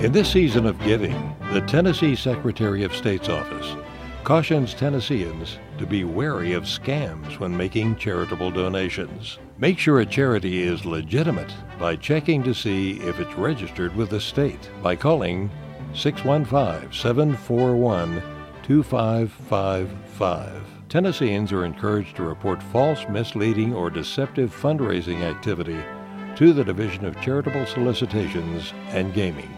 In this season of giving, the Tennessee Secretary of State's office cautions Tennesseans to be wary of scams when making charitable donations. Make sure a charity is legitimate by checking to see if it's registered with the state by calling 615 741 2555. Tennesseans are encouraged to report false, misleading, or deceptive fundraising activity to the Division of Charitable Solicitations and Gaming.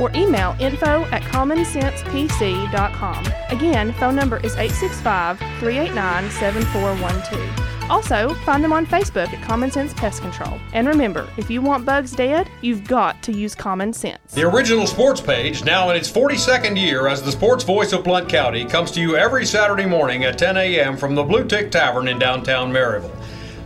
or email info at commonsensepc.com. Again, phone number is 865 389 7412. Also, find them on Facebook at Common Sense Pest Control. And remember, if you want bugs dead, you've got to use common sense. The original sports page, now in its 42nd year as the sports voice of Blount County, comes to you every Saturday morning at 10 a.m. from the Blue Tick Tavern in downtown Maryville.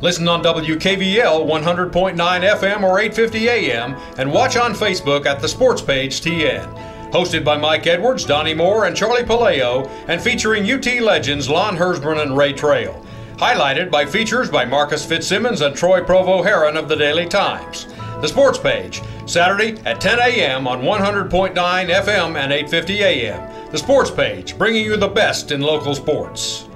Listen on WKVL 100.9 FM or 850 AM and watch on Facebook at the Sports Page TN. Hosted by Mike Edwards, Donnie Moore, and Charlie Paleo, and featuring UT legends Lon Hersbrun and Ray Trail. highlighted by features by Marcus Fitzsimmons and Troy Provo Heron of the Daily Times. The Sports Page, Saturday at 10 a.m. on 100.9 FM and 8:50 a.m. The Sports Page, bringing you the best in local sports.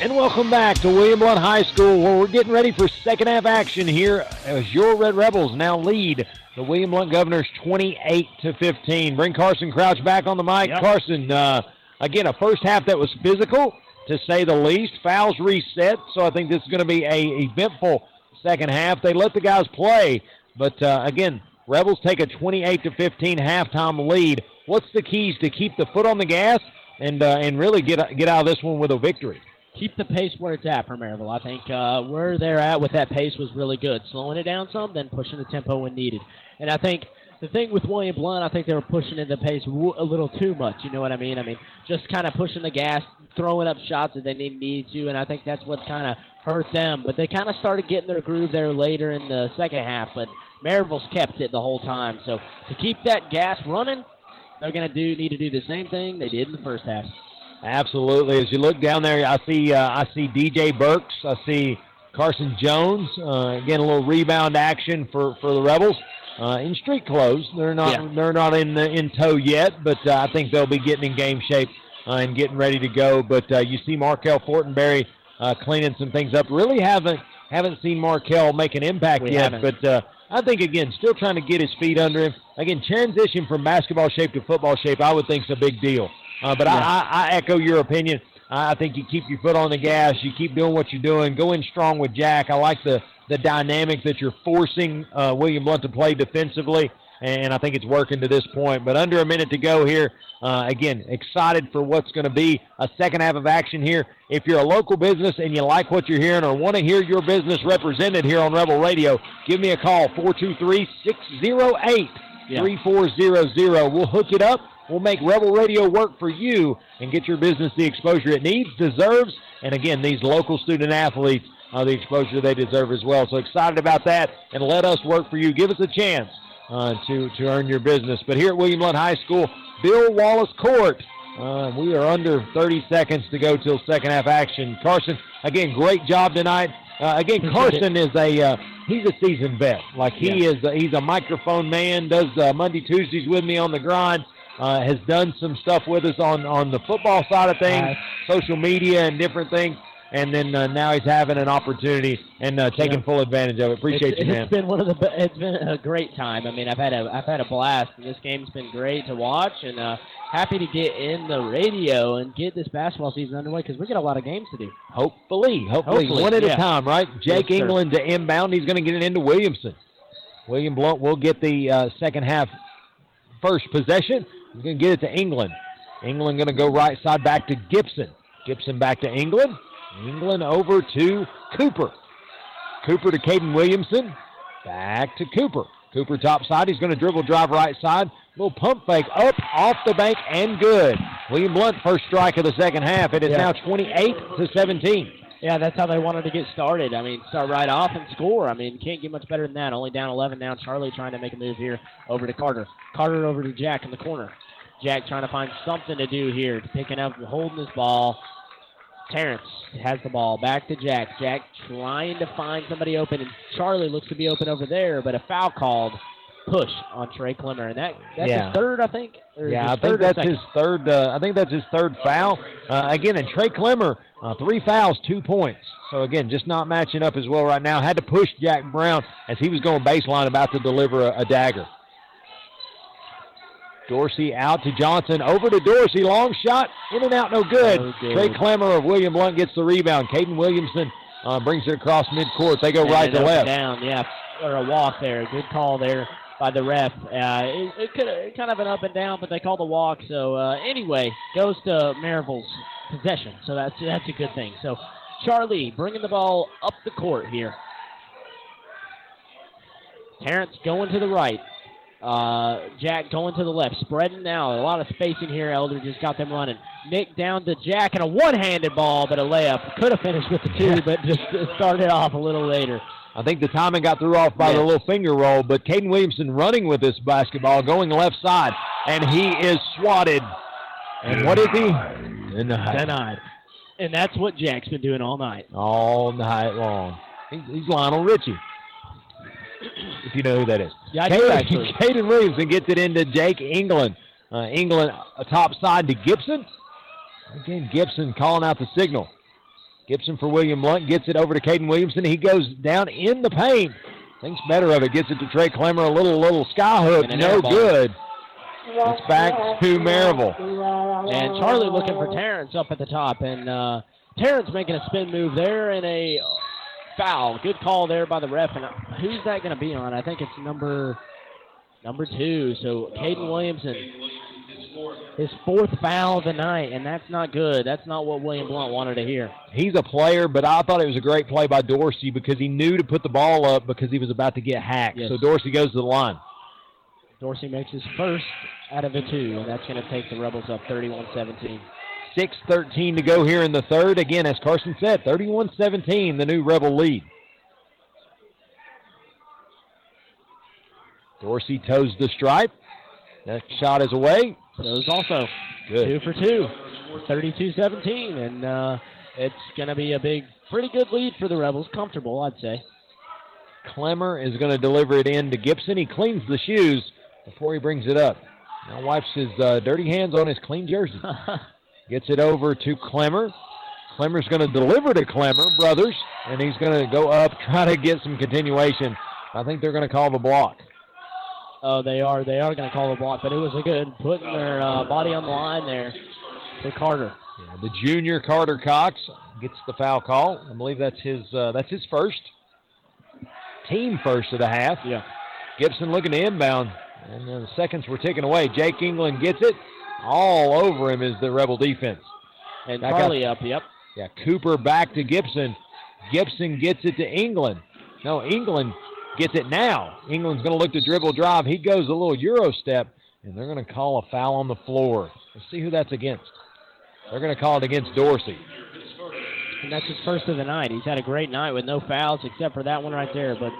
And welcome back to William Blount High School, where we're getting ready for second half action here as your Red Rebels now lead the William Blount Governors 28 to 15. Bring Carson Crouch back on the mic. Yep. Carson, uh, again, a first half that was physical, to say the least. Fouls reset, so I think this is going to be a eventful second half. They let the guys play, but uh, again, Rebels take a 28 to 15 halftime lead. What's the keys to keep the foot on the gas and uh, and really get get out of this one with a victory? Keep the pace where it's at for Maryville. I think uh, where they're at with that pace was really good. Slowing it down some, then pushing the tempo when needed. And I think the thing with William Blount, I think they were pushing in the pace w- a little too much. You know what I mean? I mean, just kind of pushing the gas, throwing up shots that they didn't need to, and I think that's what kind of hurt them. But they kind of started getting their groove there later in the second half. But Maryville's kept it the whole time. So to keep that gas running, they're going to do need to do the same thing they did in the first half. Absolutely. As you look down there, I see uh, I see DJ Burks. I see Carson Jones. Uh, again, a little rebound action for, for the Rebels. Uh, in street clothes, they're not Yeah. they're not in the, in tow yet, but uh, I think they'll be getting in game shape uh, and getting ready to go. But uh, you see Markel Fortenberry uh, cleaning some things up. Really haven't haven't seen Markel make an impact We yet, haven't. but uh, I think again, still trying to get his feet under him. Again, transition from basketball shape to football shape, I would think is a big deal. Uh, but I, I, I echo your opinion. I I think you keep your foot on the gas. You keep doing what you're doing. Go in strong with Jack. I like the the dynamic that you're forcing uh, William Blount to play defensively, and I think it's working to this point. But under a minute to go here. Uh, again, excited for what's going to be a second half of action here. If you're a local business and you like what you're hearing or want to hear your business represented here on Rebel Radio, give me a call 423 608 3400. We'll hook it up. We'll make Rebel Radio work for you and get your business the exposure it needs, deserves, and again, these local student athletes uh, the exposure they deserve as well. So excited about that, and let us work for you. Give us a chance uh, to to earn your business. But here at William Blount High School, Bill Wallace Court. Uh, we are under 30 seconds to go till second half action. Carson, again, great job tonight. Uh, again, Carson is a uh, he's a seasoned vet. Like he is, a, he's a microphone man. Does uh, Monday Tuesdays with me on the grind. Uh, has done some stuff with us on on the football side of things, Right. social media and different things. And then uh, now he's having an opportunity and uh, taking Yeah. full advantage of it. Appreciate it's, you, man. It's been one of the. It's been a great time. I mean, I've had a. I've had a blast. And this game's been great to watch, and uh, happy to get in the radio and get this basketball season underway because we got a lot of games to do. Hopefully, hopefully, Hopefully, one at yeah. a time, right? Jake Yes, sir. England to inbound. He's going to get it into Williamson. William Blount will get the uh, second half first possession. He's going to get it to England. England going to go right side back to Gibson. Gibson back to England. England over to Cooper. Cooper to Caden Williamson. Back to Cooper. Cooper top side. He's going to dribble drive right side. Little pump fake up off the bank and good. William Blount first strike of the second half. It is Yeah. now 28 to 17. Yeah, that's how they wanted to get started. I mean, start right off and score. I mean, can't get much better than that. Only down 11 now. Charlie trying to make a move here over to Carter. Carter over to Jack in the corner. Jack trying to find something to do here, picking up, holding his ball. Terrence has the ball. Back to Jack. Jack trying to find somebody open, and Charlie looks to be open over there, but a foul called push on Trey Clemmer, and that that's Yeah. his third, I think. Yeah, I think that's his third. Uh, I think that's his third foul. Uh, again, and Trey Clemmer, uh, three fouls, two points. So again, just not matching up as well right now. Had to push Jack Brown as he was going baseline, about to deliver a, a dagger. Dorsey out to Johnson, over to Dorsey, long shot, in and out, no good. No good. Trey Clemmer of William Blount gets the rebound. Caden Williamson uh, brings it across midcourt. They go And right to left. Down, yeah, or a walk there. Good call there by the ref. Uh, it, it could have kind of an up and down, but they called a walk. So uh, anyway, goes to Maryville's possession. So that's that's a good thing. So Charlie bringing the ball up the court here. Terrence going to the right. Uh, Jack going to the left, spreading now. A lot of spacing here. Elder just got them running. Nick down to Jack and a one-handed ball, but a layup. Could have finished with the two, but just started off a little later. I think the timing got threw off by the little finger roll, but Caden Williamson running with this basketball, going left side, and he is swatted. And what is he? Denied. Denied. And that's what Jack's been doing all night. All night long. He's, he's Lionel Richie. If you know who that is. Yeah, Caden. Caden Williamson gets it into Jake England. Uh, England top side to Gibson. Again, Gibson calling out the signal. Gibson for William Blount gets it over to Caden Williamson. He goes down in the paint. Thinks better of it. Gets it to Trey Clemmer. A little little sky hook. No good. It's back to Maryville. And Charlie looking for Terrence up at the top. And uh, Terrence making a spin move there and a foul. Good call there by the ref. And who's that going to be on? I think it's number number two. So Caden Williamson, his fourth foul of the night, and that's not good. That's not what William Blount wanted to hear. He's a player, but I thought it was a great play by Dorsey because he knew to put the ball up because he was about to get hacked. Yes. So Dorsey goes to the line. Dorsey makes his first out of the two, and that's going to take the Rebels up 31-17. 6.13 to go here in the third. Again, as Carson said, 31-17, the new Rebel lead. Dorsey toes the stripe. That shot is away. Those also Good. two for two, 32-17, and uh, it's going to be a big, pretty good lead for the Rebels. Comfortable, I'd say. Clemmer is going to deliver it in to Gibson. He cleans the shoes before he brings it up. Now wipes his uh, dirty hands on his clean jersey. Gets it over to Clemmer. Clemmer's going to deliver to Clemmer, brothers, and he's going to go up, try to get some continuation. I think they're going to call the block. Oh, they are. They are going to call a block, but it was a good putting their uh, body on the line there for Carter. Yeah, the junior Carter Cox gets the foul call. I believe that's his. Uh, that's his first team first of the half. Yeah. Gibson looking to inbound, and the seconds were ticking away. Jake England gets it. All over him is the Rebel defense. And Back up. Up. Yep. Yeah, Cooper back to Gibson. Gibson gets it to England. No, England gets it now. England's going to look to dribble drive. He goes a little Euro step, and they're going to call a foul on the floor. Let's see who that's against. They're going to call it against Dorsey. And that's his first of the night. He's had a great night with no fouls except for that one right there. But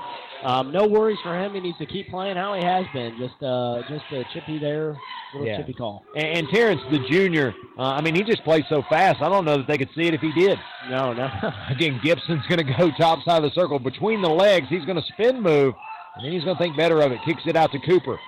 um, no worries for him. He needs to keep playing how he has been. Just uh, just a chippy there, little Yeah. chippy call. And, and Terrence, the junior, uh, I mean, he just plays so fast. I don't know that they could see it if he did. No, no. Again, Gibson's going to go top side of the circle. Between the legs, he's going to spin move, and then he's going to think better of it. Kicks it out to Cooper.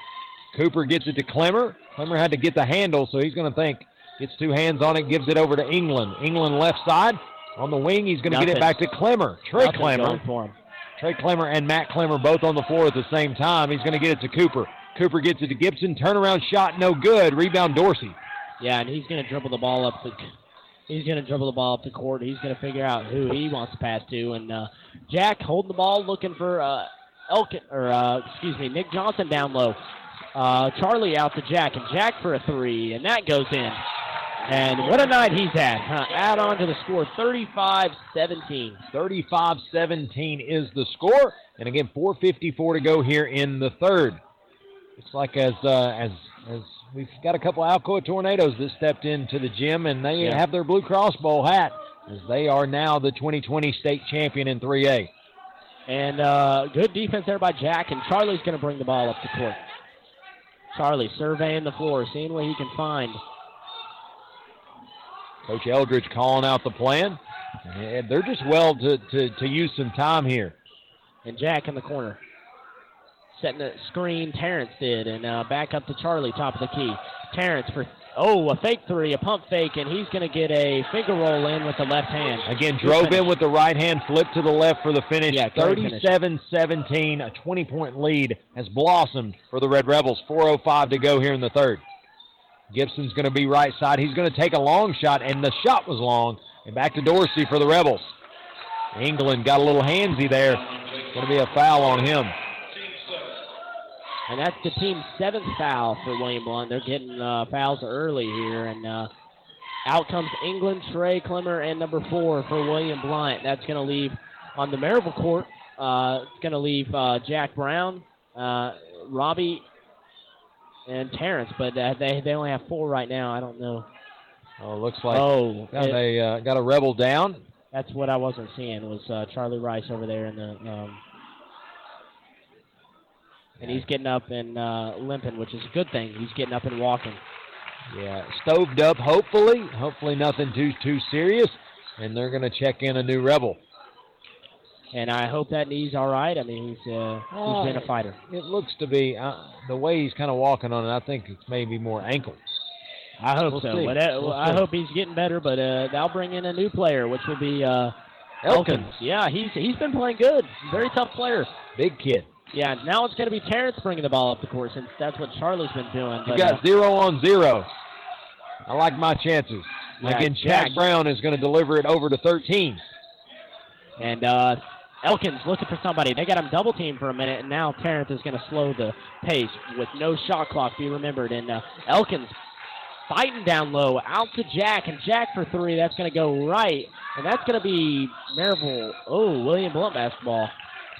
Cooper gets it to Clemmer. Clemmer had to get the handle, so he's going to think. Gets two hands on it, gives it over to England. England left side. On the wing, he's going to get it back to Clemmer. Trey Nothing Clemmer. going for him. Trey Clemmer and Matt Clemmer both on the floor at the same time. He's going to get it to Cooper. Cooper gets it to Gibson. Turnaround shot, no good. Rebound Dorsey. Yeah, and he's going to dribble the ball up the. He's going to dribble the ball up the court. He's going to figure out who he wants to pass to. And uh, Jack holding the ball, looking for uh, Elkin or uh, excuse me, Nick Johnson down low. Uh, Charlie out to Jack, and Jack for a three, and that goes in. And what a night he's had. Huh? Add on to the score, 35-17. 35-17 is the score. And again, 4.54 to go here in the third. It's like as uh, as as we've got a couple Alcoa Tornadoes that stepped into the gym, and they Yeah. have their Blue Cross Bowl hat, as they are now the 2020 state champion in 3A. And uh, good defense there by Jack, and Charlie's going to bring the ball up the court. Charlie surveying the floor, seeing what he can find. Coach Eldridge calling out the plan. And they're just well to, to, to use some time here. And Jack in the corner. Setting a screen, Terrence did, and uh, back up to Charlie, top of the key. Terrence for, oh, a fake three, a pump fake, and he's going to get a finger roll in with the left hand. Again, drove in with the right hand, flipped to the left for the finish. Yeah, great finish. 37-17, a 20-point lead has blossomed for the Red Rebels. 4.05 to go here in the third. Gibson's going to be right side. He's going to take a long shot, and the shot was long. And back to Dorsey for the Rebels. England got a little handsy there. Going to be a foul on him. And that's the team's seventh foul for William Blount. They're getting uh, fouls early here, and uh, out comes England, Trey Clemmer, and number four for William Blount. That's going to leave on the Maryville court. Uh, it's going to leave uh, Jack Brown, uh, Robbie, and Terrence, but uh, they they only have four right now. I don't know. Oh, looks like oh, it, they uh, got a rebel down. That's what I wasn't seeing was uh, Charlie Rice over there in the um, and he's getting up and uh, limping, which is a good thing. He's getting up and walking. Yeah, stoved up. Hopefully, hopefully nothing too too serious, and they're going to check in a new rebel. And I hope that knee's all right. I mean, he's uh, he's been a fighter. It looks to be uh, the way he's kind of walking on it. I think it's maybe more ankle. I hope We'll so. see. But uh, We'll I see. hope he's getting better. But uh, they'll bring in a new player, which will be uh, Elkins, Yeah, he's he's been playing good. Very tough player. big kid. Yeah, now it's going to be Terrence bringing the ball up the court since that's what Charlie's been doing. You But, got uh, zero on zero. I like my chances. Yeah, Again, Jack- Jack Brown is going to deliver it over to 13. and uh, Elkins looking for somebody. They got him double teamed for a minute, and now Terrence is going to slow the pace with no shot clock. Be remembered, and uh, Elkins fighting down low, out to Jack, and Jack for three. That's going to go right, and that's going to be Maryville. Oh, William Blount basketball.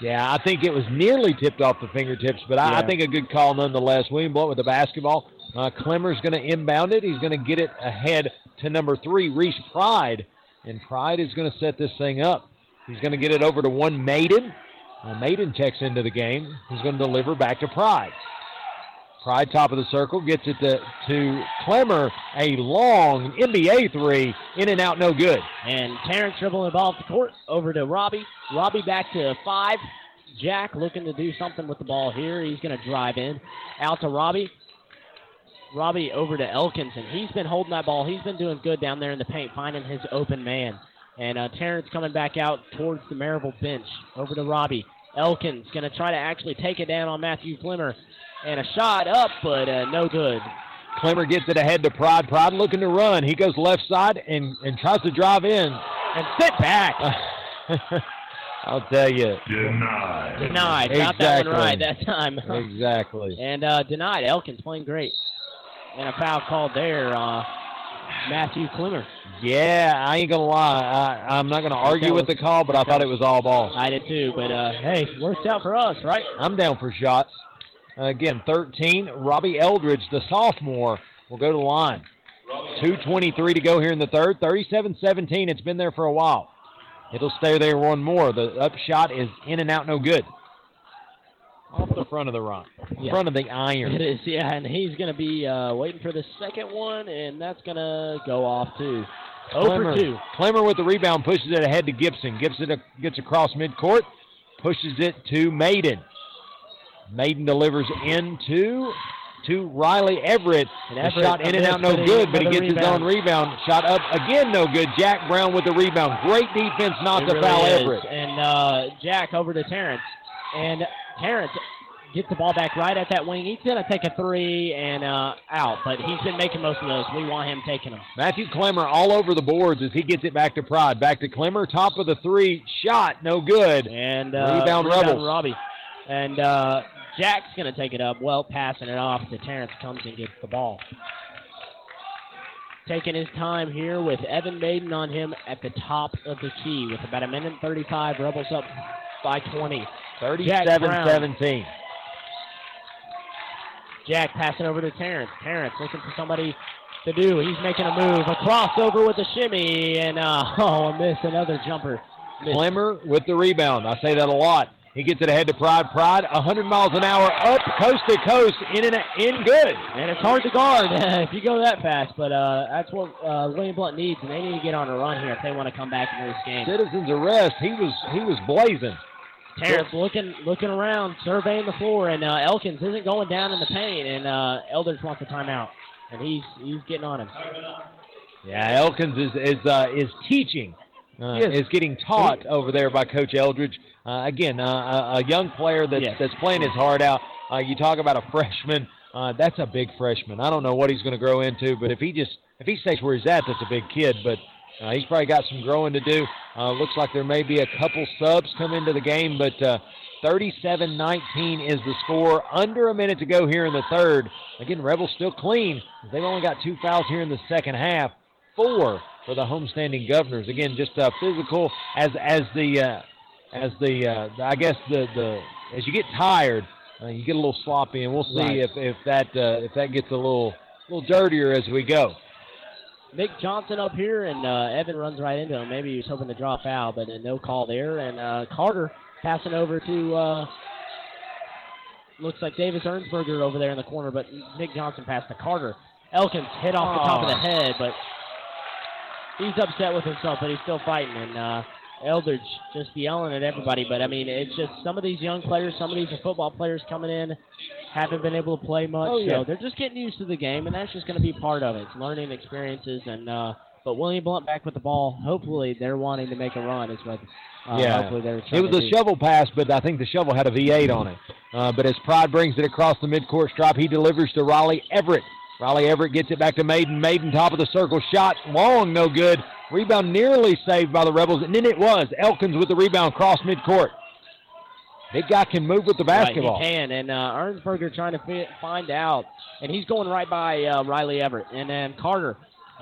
Yeah, I think it was nearly tipped off the fingertips, but I, I think a good call nonetheless. William Blount with the basketball. Uh, Clemmer's going to inbound it. He's going to get it ahead to number three, Reese Pride. And Pride is going to set this thing up. He's going to get it over to one Maiden. Uh, Maiden checks into the game. He's going to deliver back to Pride. Pride, top of the circle, gets it to, to Clemmer. A long NBA three. In and out, no good. And Terrence dribbling the ball off the court over to Robbie. Robbie back to five. Jack looking to do something with the ball here. He's going to drive in. Out to Robbie. Robbie over to Elkins, and he's been holding that ball. He's been doing good down there in the paint, finding his open man. And uh, Terrence coming back out towards the Maryville bench. Over to Robbie. Elkins going to try to actually take it down on Matthew Flimmer. And a shot up, but uh, no good. Clemmer gets it ahead to Pride. Pride looking to run. He goes left side and, and tries to drive in. And sit back. I'll tell you. Denied. Denied. Got that one right that time. Exactly. And uh, denied. Elkins playing great. And a foul called there. Uh, Matthew Clemmer. Yeah, I ain't gonna lie. I, I'm not gonna argue with the call, but I thought it was all ball. I did too, but uh, hey, worked out for us, right? I'm down for shots. Uh, again, 13. Robbie Eldridge, the sophomore, will go to the line. 2.23 to go here in the third. 37-17. It's been there for a while. It'll stay there one more. The up shot is in and out, no good. Off the front of the run. Yeah. Front of the iron. It is, yeah, and he's going to be uh, waiting for the second one, and that's going to go off too. 0 Clemmer, for 2. Clemmer with the rebound pushes it ahead to Gibson. Gibson gets across midcourt, pushes it to Maiden. Maiden delivers into to Riley Everett. And Everett shot in and out, no good, but he gets his own rebound. Shot up again, no good. Jack Brown with the rebound. Great defense not It to really foul is. Everett. And uh, Jack over to Terrence. And Terrence gets the ball back right at that wing. He's going to take a three and uh, out, but he's been making most of those. We want him taking them. Matthew Clemmer all over the boards as he gets it back to Pride. Back to Clemmer, top of the three, shot, no good. And uh, Rebound Rebels. Robbie. And uh, Jack's going to take it up. Well, passing it off to Terrence comes and gets the ball. Taking his time here with Evan Maiden on him at the top of the key with about a minute and 35. Rebels up by 20. Jack 37-17. Jack passing over to Terrence. Terrence looking for somebody to do. He's making a move. A crossover with a shimmy. And, uh, oh, a miss. Another jumper. Miss. With the rebound. I say that a lot. He gets it ahead to Pride. Pride, 100 miles an hour, up coast to coast, in and in good. And it's hard to guard if you go that fast, but uh, that's what uh, William Blount needs, and they need to get on a run here if they want to come back into this game. Citizens arrest. He was he was blazing. Terrence looking looking around, surveying the floor, and uh, Elkins isn't going down in the paint, and uh, Eldridge wants a timeout, and he's he's getting on him. Yeah, Elkins is is uh, is teaching. Uh, Yes. Is getting taught over there by Coach Eldridge. Uh, again, uh, a, a young player that's Yes. that's playing his heart out. Uh, you talk about a freshman. Uh, that's a big freshman. I don't know what he's going to grow into, but if he just if he stays where he's at, that's a big kid. But uh, he's probably got some growing to do. Uh, looks like there may be a couple subs come into the game, but uh, 37-19 is the score. Under a minute to go here in the third. Again, Rebels still clean. They've only got two fouls here in the second half. Four for the homestanding Governors. Again, just uh, physical as as the uh, as the uh, I guess the the as you get tired, uh, you get a little sloppy, and we'll see Right. if if that uh, if that gets a little little dirtier as we go. Nick Johnson up here, and uh, Evan runs right into him. Maybe he was hoping to draw a foul, but uh, no call there. And uh, Carter passing over to uh, looks like Davis Ernsberger over there in the corner, but Nick Johnson passed to Carter. Elkins hit off the top of the head, but he's upset with himself, but he's still fighting. And uh, Eldridge just yelling at everybody. But I mean, it's just some of these young players, some of these football players coming in, haven't been able to play much, Oh, yeah. so they're just getting used to the game, and that's just going to be part of it. It's learning experiences, and uh, but William Blount back with the ball. Hopefully, they're wanting to make a run. Is what. Uh, Yeah. It was a do. shovel pass, but I think the shovel had a V8 on it. Uh, but as Pride brings it across the midcourt stripe, he delivers to Riley Everett. Riley Everett gets it back to Maiden. Maiden, top of the circle, shot long, no good. Rebound nearly saved by the Rebels, and then it was. Elkins with the rebound cross midcourt. Big guy can move with the basketball. Right, he can, and uh, Ernsberger trying to fi- find out, and he's going right by uh, Riley Everett, and then Carter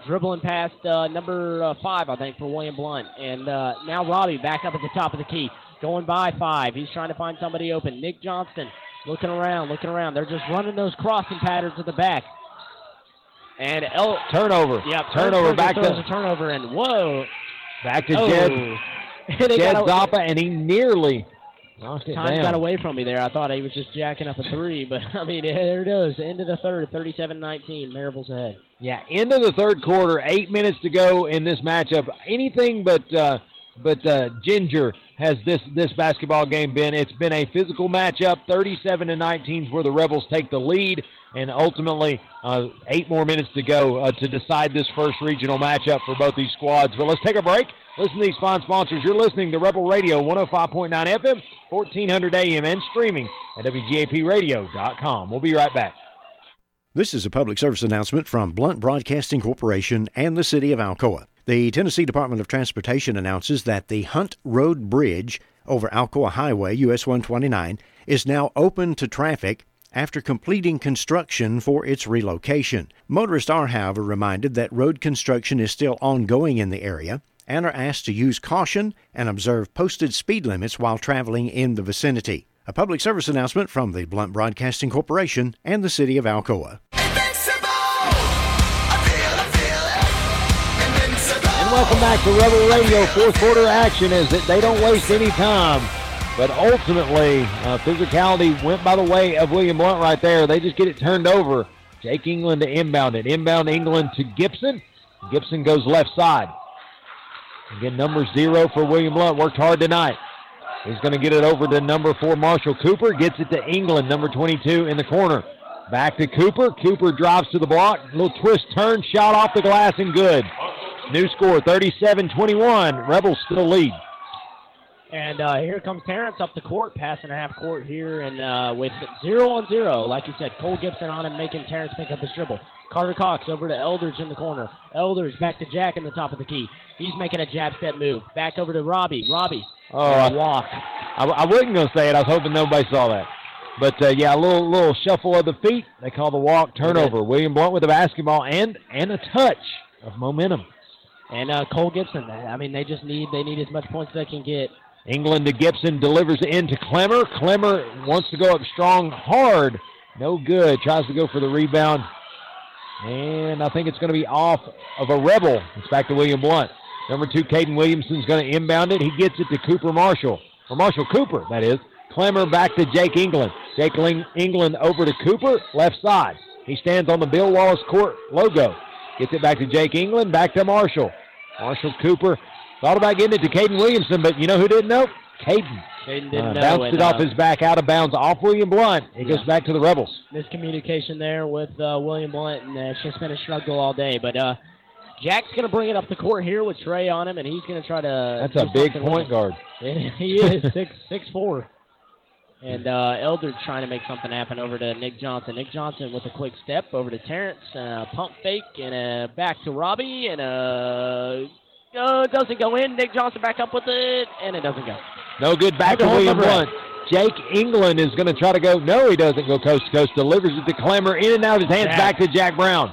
dribbling past uh, number uh, five, I think, for William Blount, and uh, now Robbie back up at the top of the key, going by five. He's trying to find somebody open. Nick Johnson looking around, looking around. They're just running those crossing patterns at the back, and El. Turnover. Yep, Turnover back to a turnover, and whoa, back to oh. Jed, Jed Zappa, and he nearly knocked Time down. got away from me there. I thought he was just jacking up a three, but I mean, there it is. End of the third, 37-19. Maryville's ahead. Yeah, end of the third quarter, eight minutes to go in this matchup. Anything but uh, but uh, Ginger has this this basketball game been. It's been a physical matchup. 37 to 19 is where the Rebels take the lead, and ultimately uh, eight more minutes to go uh, to decide this first regional matchup for both these squads. But let's take a break. Listen to these fine sponsors. You're listening to Rebel Radio 105.9 FM, 1400 AM, and streaming at WGAPradio.com. We'll be right back. This is a public service announcement from Blount Broadcasting Corporation and the City of Alcoa. The Tennessee Department of Transportation announces that the Hunt Road Bridge over Alcoa Highway, US 129, is now open to traffic after completing construction for its relocation. Motorists are, however, reminded that road construction is still ongoing in the area and are asked to use caution and observe posted speed limits while traveling in the vicinity. A public service announcement from the Blount Broadcasting Corporation and the City of Alcoa. And welcome back to Rebel Radio. Fourth quarter action is that they don't waste any time. But ultimately, uh, physicality went by the way of William Blount right there. They just get it turned over. Jake England to inbound it. Inbound England to Gibson. Gibson goes left side. Again, number zero for William Blount. Worked hard tonight. He's going to get it over to number four, Marshall Cooper. Gets it to England, number 22 in the corner. Back to Cooper. Cooper drives to the block. Little twist turn, shot off the glass and good. New score 37 21. Rebels still lead. And uh, here comes Terrence up the court, passing a half court here, and uh, with zero on zero, like you said, Cole Gibson on him, making Terrence pick up his dribble. Carter Cox over to Elders in the corner. Elders back to Jack in the top of the key. He's making a jab step move. Back over to Robbie. Robbie. Oh, I, walk. I, I wasn't going to say it. I was hoping nobody saw that. But uh, yeah, a little little shuffle of the feet. They call the walk turnover. William Blount with the basketball and and a touch of momentum. And uh, Cole Gibson. I mean, they just need they need as much points as they can get. England to Gibson delivers it into Clemmer. Clemmer wants to go up strong, hard. No good. Tries to go for the rebound. And I think it's going to be off of a rebel. It's back to William Blount. Number two, Caden Williamson's going to inbound it. He gets it to Cooper Marshall. Or Marshall Cooper, that is. Clemmer back to Jake England. Jake England over to Cooper, left side. He stands on the Bill Wallace court logo. Gets it back to Jake England, back to Marshall. Marshall Cooper thought about getting it to Caden Williamson, but you know who didn't know? Caden. Caden didn't Uh, bounced and, it off uh, his back out of bounds off William Blount. It Yeah. goes back to the Rebels. miscommunication there with uh, William Blount, and uh, it's just been a struggle all day. But uh, Jack's going to bring it up the court here with Trey on him, and he's going to try to. That's a big point guard. he is six six four. And uh, Eldridge trying to make something happen over to Nick Johnson. Nick Johnson with a quick step over to Terrence, uh, pump fake, and uh, back to Robbie, and uh, uh, doesn't go in. Nick Johnson back up with it, and it doesn't go. No good back to William. Blount. Jake England is going to try to go. No, he doesn't go coast to coast. Delivers it to Clemmer. In and out of his hands. Jack. Back to Jack Brown.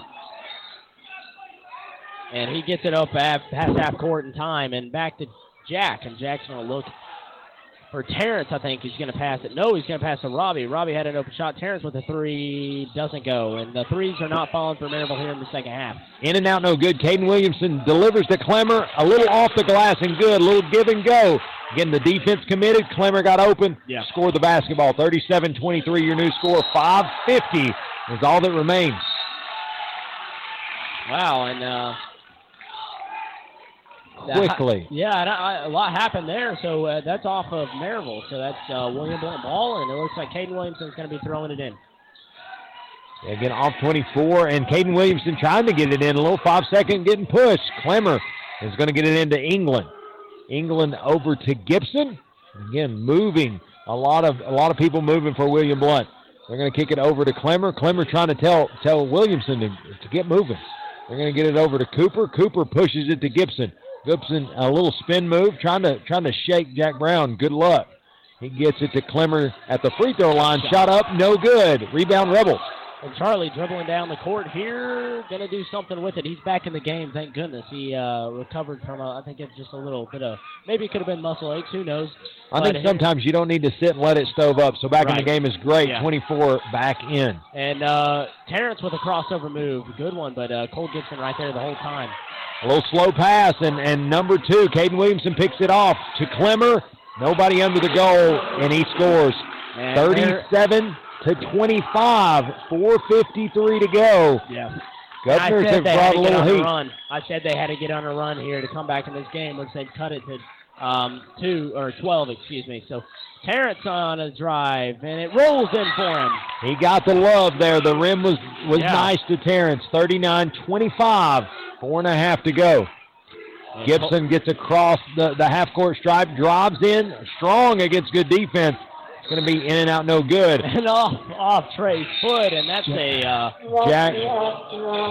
and he gets it up half, past half court in time and back to Jack. And Jack's going to look for Terrence, I think he's going to pass it. No, he's going to pass to Robbie. Robbie had an open shot. Terrence with a three doesn't go. And the threes are not falling for Maryville here in the second half. In and out, no good. Caden Williamson delivers to Clemmer. A little off the glass and good. A little give and go. Again, the defense committed. Clemmer got open, Yeah. scored the basketball. 37-23, your new score. 550 is all that remains. Wow, and uh, Quickly. yeah, and I, a lot happened there. So uh, that's off of Maryville. So that's uh, William Blount ball, and it looks like Caden Williamson's going to be throwing it in. Again, off 24, and Caden Williamson trying to get it in. A little five-second getting pushed. Clemmer is going to get it into England. England over to Gibson. Again, moving. A lot of a lot of people moving for William Blount. They're going to kick it over to Clemmer. Clemmer trying to tell tell Williamson to, to get moving. They're going to get it over to Cooper. Cooper pushes it to Gibson. Gibson a little spin move, trying to trying to shake Jack Brown. Good luck. He gets it to Clemmer at the free throw line. Shot up, no good. Rebound Rebels. And Charlie dribbling down the court here, going to do something with it. He's back in the game, thank goodness. He uh, recovered from, a, I think it's just a little bit of, maybe it could have been muscle aches, who knows. I But think sometimes you don't need to sit and let it stove up. So back in the game is great. Yeah. 24 back in. And uh, Terrence with a crossover move, good one, but uh, Cole Gibson right there the whole time. A little slow pass, and, and number two, Caden Williamson picks it off to Clemmer. Nobody under the goal, and he scores. And there- 37 to 25, 4.53 to go. Yeah. Governors I said have they brought had a to get little on a heat. run. I said they had to get on a run here to come back in this game, which they've cut it to um, two or twelve, excuse me. So Terrence on a drive, and it rolls in for him. He got the love there. The rim was, was Yeah. nice to Terrence. 39-25, four and a half to go. Gibson gets across the, the half-court stripe, drives in, strong against good defense. It's going to be in and out, no good. and off off Trey's foot, and that's a uh, Jack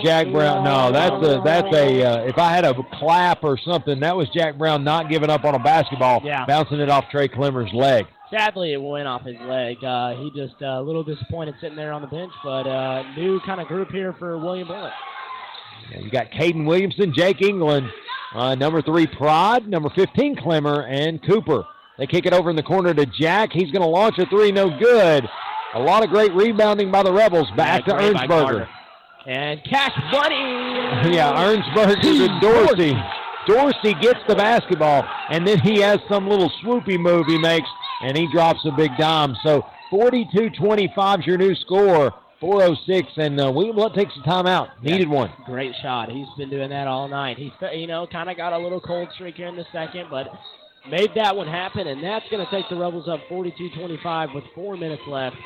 Jack Brown. No, that's a that's a. Uh, if I had a clap or something, that was Jack Brown not giving up on a basketball, Yeah. bouncing it off Trey Clemmer's leg. sadly it went off his leg. Uh, he just uh, a little disappointed sitting there on the bench, but uh, new kind of group here for William. Yeah, You got Caden Williamson, Jake England, uh, number three Prod, number 15 Clemmer, and Cooper. They kick it over in the corner to Jack. He's going to launch a three, no good. A lot of great rebounding by the Rebels. Back Yeah, to Ernsberger. And Cash Bunny. Yeah, Ernsberger to Dorsey. Dorsey gets the basketball, and then he has some little swoopy move he makes, and he drops a big dime. So 42-25 is your new score. 406, and uh, William Blount takes the timeout. Needed one. Great shot. He's been doing that all night. He's, you know, kind of got a little cold streak here in the second, but made that one happen, and that's going to take the Rebels up 42-25 with four minutes left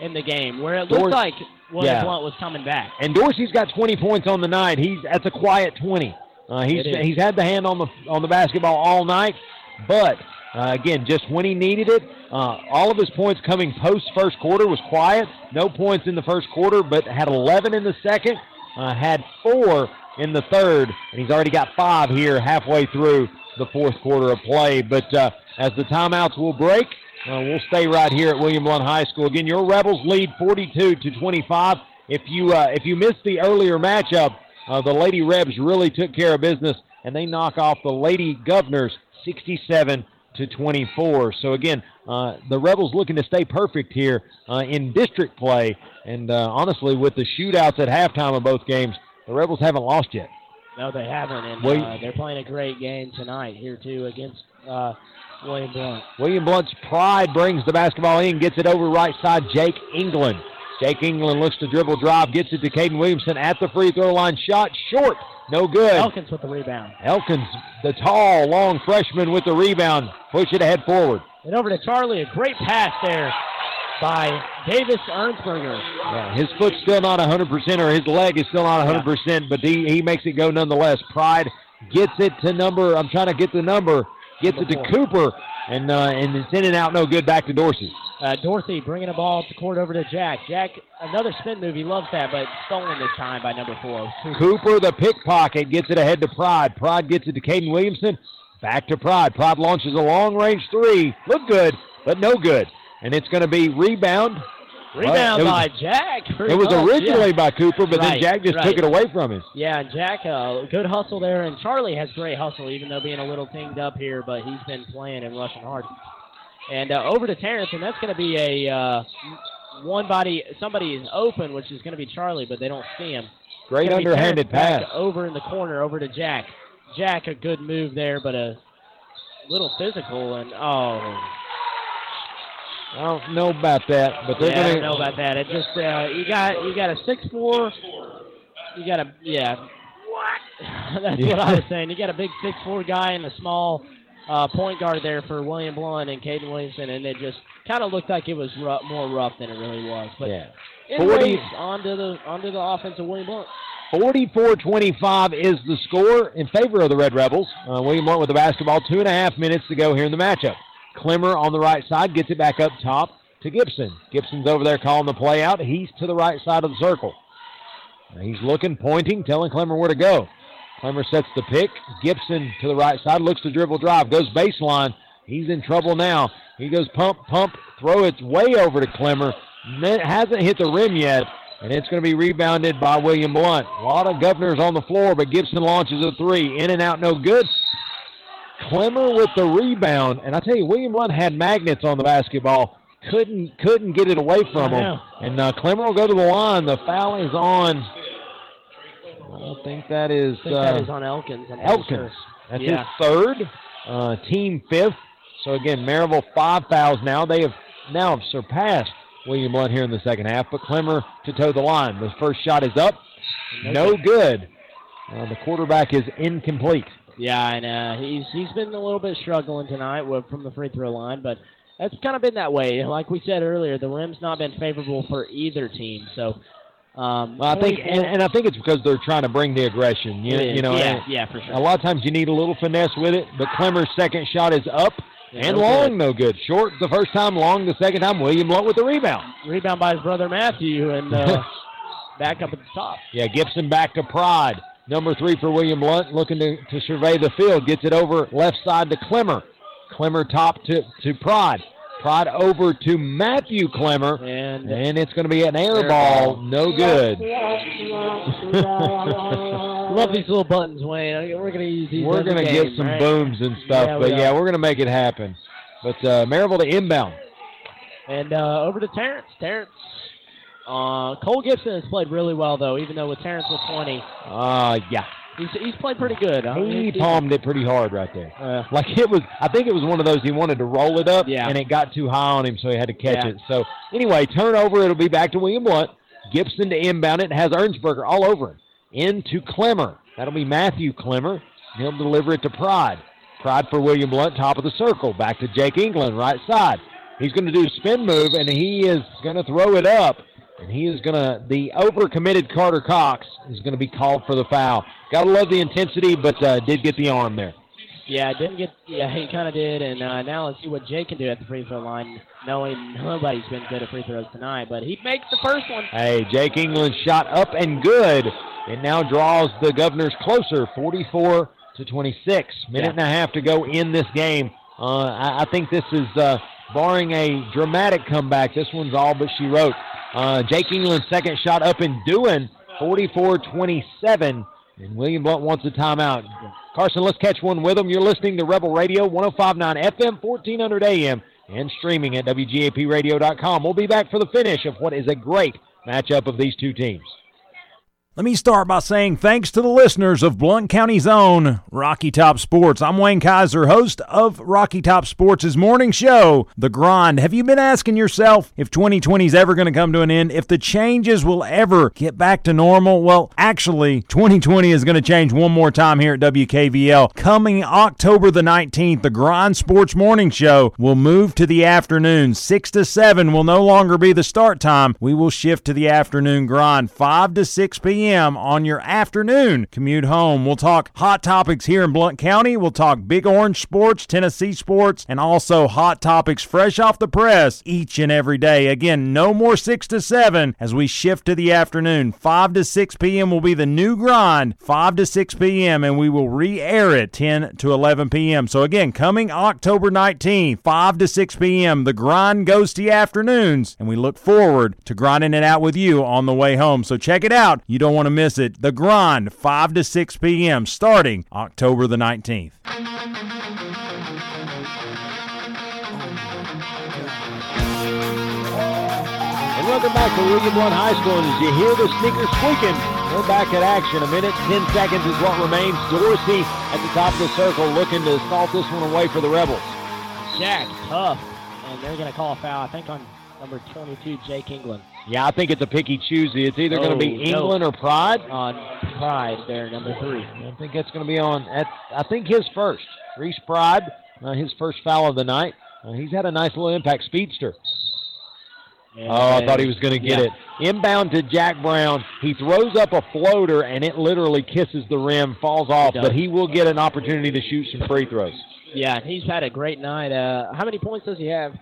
in the game, where it looked like William Yeah. Blount was coming back. And Dorsey's got 20 points on the night. He's that's a quiet 20. Uh, he's he's had the hand on the on the basketball all night, but uh, again, just when he needed it, uh, all of his points coming post first quarter was quiet. No points in the first quarter, but had 11 in the second. Uh, had four in the third, and he's already got five here halfway through the fourth quarter of play. But uh, as the timeouts will break, uh, we'll stay right here at William Blount High School. Again, your Rebels lead 42 to 25. If you uh, if you missed the earlier matchup, uh, the Lady Rebs really took care of business, and they knock off the Lady Governors 67 to 24. So again, uh, the Rebels looking to stay perfect here uh, in district play, and honestly, with the shootouts at halftime of both games, the Rebels haven't lost yet. No, they haven't, and uh, they're playing a great game tonight here too against uh, William Blount. William Blount's pride brings the basketball in, gets it over right side, Jake England. Jake England looks to dribble drive, gets it to Caden Williamson at the free throw line. Shot short, no good. Elkins with the rebound. Elkins, the tall, long freshman with the rebound, push it ahead forward. And over to Charlie, a great pass there by Davis Ernsberger. Yeah, his foot's still not 100%, or his leg is still not 100%, but he, he makes it go nonetheless. Pride gets it to number, I'm trying to get the number, gets it to Number Cooper, and uh, and it's in and out, no good, back to Dorsey. Uh, Dorothy bringing the ball to court over to Jack. Jack, another spin move. He loves that, but stolen this time by number four. Cooper, the pickpocket, gets it ahead to Pride. Pride gets it to Caden Williamson. Back to Pride. Pride launches a long range three. Look good, but no good. And it's going to be rebound. Rebound Well, was- by Jack. It was much, originally yeah. by Cooper, but then Jack just right. took it away from him. Yeah, and Jack, uh, good hustle there, and Charlie has great hustle, even though being a little tinged up here, but he's been playing and rushing hard. And uh, over to Terrence, and that's going to be a uh, one body. Somebody is open, which is going to be Charlie, but they don't see him. Great underhanded pass. over in the corner, over to Jack. Jack, a good move there, but a little physical, and oh, I don't know about that, but they're yeah, I don't know about that. It just uh, you got you got a six four, you got a yeah. What? That's what I was saying. You got a big six four guy and a small uh, point guard there for William Blount and Caden Williamson, and it just kind of looked like it was rough, more rough than it really was. But Yeah. anyways, 40 onto the onto the offense of William Blount. 44-25 is the score in favor of the Red Rebels. Uh, William Blount with the basketball. Two and a half minutes to go here in the matchup. Clemmer on the right side gets it back up top to Gibson. Gibson's over there calling the play out. He's to the right side of the circle. He's looking, pointing, telling Clemmer where to go. Clemmer sets the pick. Gibson to the right side, looks to dribble drive, goes baseline. He's in trouble now. He goes pump, pump, throw it way over to Clemmer. Ne- Hasn't hit the rim yet, and it's going to be rebounded by William Blount. A lot of governors on the floor, but Gibson launches a three. In and out, no good. Clemmer with the rebound, and I tell you, William Blount had magnets on the basketball. Couldn't couldn't get it away from I him. know. And uh, Clemmer will go to the line. The foul is on. I think that is, think uh, that is on Elkins. I'm Elkins. sure. That's Yeah. his third, uh, team fifth. So again, Maryville five fouls now. They have now have surpassed William Blount here in the second half, but Clemmer to toe the line. The first shot is up, no good. Uh, the quarterback is incomplete. Yeah, and uh, he's he's been a little bit struggling tonight with, from the free throw line, but that's kind of been that way. Like we said earlier, the rim's not been favorable for either team. So, um, Well, I think, and, and I think it's because they're trying to bring the aggression. You, you know, yeah, yeah, for sure. a lot of times you need a little finesse with it. But Clemmer's second shot is up and no long, good. no good. Short the first time, long the second time. William Blount with the rebound. Rebound by his brother Matthew, and uh, back up at the top. Yeah, Gibson back to Pride. Number three for William Blount, looking to, to survey the field. Gets it over left side to Clemmer. Clemmer top to, to Pride. Pride over to Matthew Clemmer. And And it's going to be an air, Air ball. ball. No good. love these little buttons, Wayne. We're gonna use these. We're going to get some right? booms and stuff. Yeah, but we yeah, we're going to make it happen. But uh, Maryville to inbound. And uh, over to Terrence. Terrence. Uh, Cole Gibson has played really well, though, even though with Terrence with 20, Uh, yeah. he's, he's played pretty good. I mean, He he's- palmed it pretty hard right there. Uh, Like it was, I think it was one of those he wanted to roll it up, Yeah. and it got too high on him, so he had to catch Yeah. it. So anyway, turnover. It'll be back to William Blount. Gibson to inbound it has Ernsberger all over him. Into Clemmer. That'll be Matthew Clemmer. He'll deliver it to Pride. Pride for William Blount, top of the circle. Back to Jake England, right side. He's going to do a spin move, and he is going to throw it up. And he is going to, the overcommitted Carter Cox is going to be called for the foul. Got to love the intensity, but uh, did get the arm there. yeah, didn't get. Yeah, he kind of did. And uh, now let's see what Jay can do at the free throw line. Knowing nobody's been good at free throws tonight, but he makes the first one. Hey, Jake England shot up and good. It now draws the Governors closer, 44 to 26. Minute Yeah. and a half to go in this game. Uh, I, I think this is, uh, barring a dramatic comeback, this one's all but she wrote. Uh, Jake England's second shot up and doing, 44-27. And William Blount wants a timeout. Carson, let's catch one with him. You're listening to Rebel Radio, 1059 FM, 1400 AM, and streaming at WGAPradio.com. We'll be back for the finish of what is a great matchup of these two teams. Let me start by saying thanks to the listeners of Blount County's own Rocky Top Sports. I'm Wayne Kiser, host of Rocky Top Sports' morning show, The Grind. Have you been asking yourself if 2020 is ever going to come to an end, if the changes will ever get back to normal? Well, actually, 2020 is going to change one more time here at WKVL. Coming October the 19th, The Grind Sports Morning Show will move to the afternoon. 6 to 7 will no longer be the start time. We will shift to the afternoon grind, 5 to 6 p.m on your afternoon commute home. We'll talk hot topics here in Blount County. We'll talk Big Orange sports, Tennessee sports, and also hot topics fresh off the press each and every day. Again, no more 6 to 7 as we shift to the afternoon. 5 to 6 p.m. will be the new grind, 5 to 6 p.m., and we will re air it 10 to 11 p.m. So, again, coming October 19th, 5 to 6 p.m., the grind goes to the afternoons, and we look forward to grinding it out with you on the way home. So, check it out. You don't want to miss it. The grind, 5 to 6 p.m., starting October the 19th. And welcome back to William Blount High School. And as you hear the sneakers squeaking, We're back at action. A minute, 10 seconds is what remains. Dorsey at the top of the circle looking to salt this one away for the Rebels. Jack, tough. And they're going to call a foul, I think, on number 22, Jake England. Yeah, I think it's a picky choosy. It's either going to be Oh, no. England or Pride. On Pride, there, number three. I think that's going to be on. At, I think his first. Reese Pride, uh, his first foul of the night. Uh, he's had a nice little impact speedster. And Oh, I thought he was going to get yeah. it. Inbound to Jack Brown. He throws up a floater, and it literally kisses the rim, falls off, does. but he will get an opportunity to shoot some free throws. Yeah, he's had a great night. Uh, how many points does he have?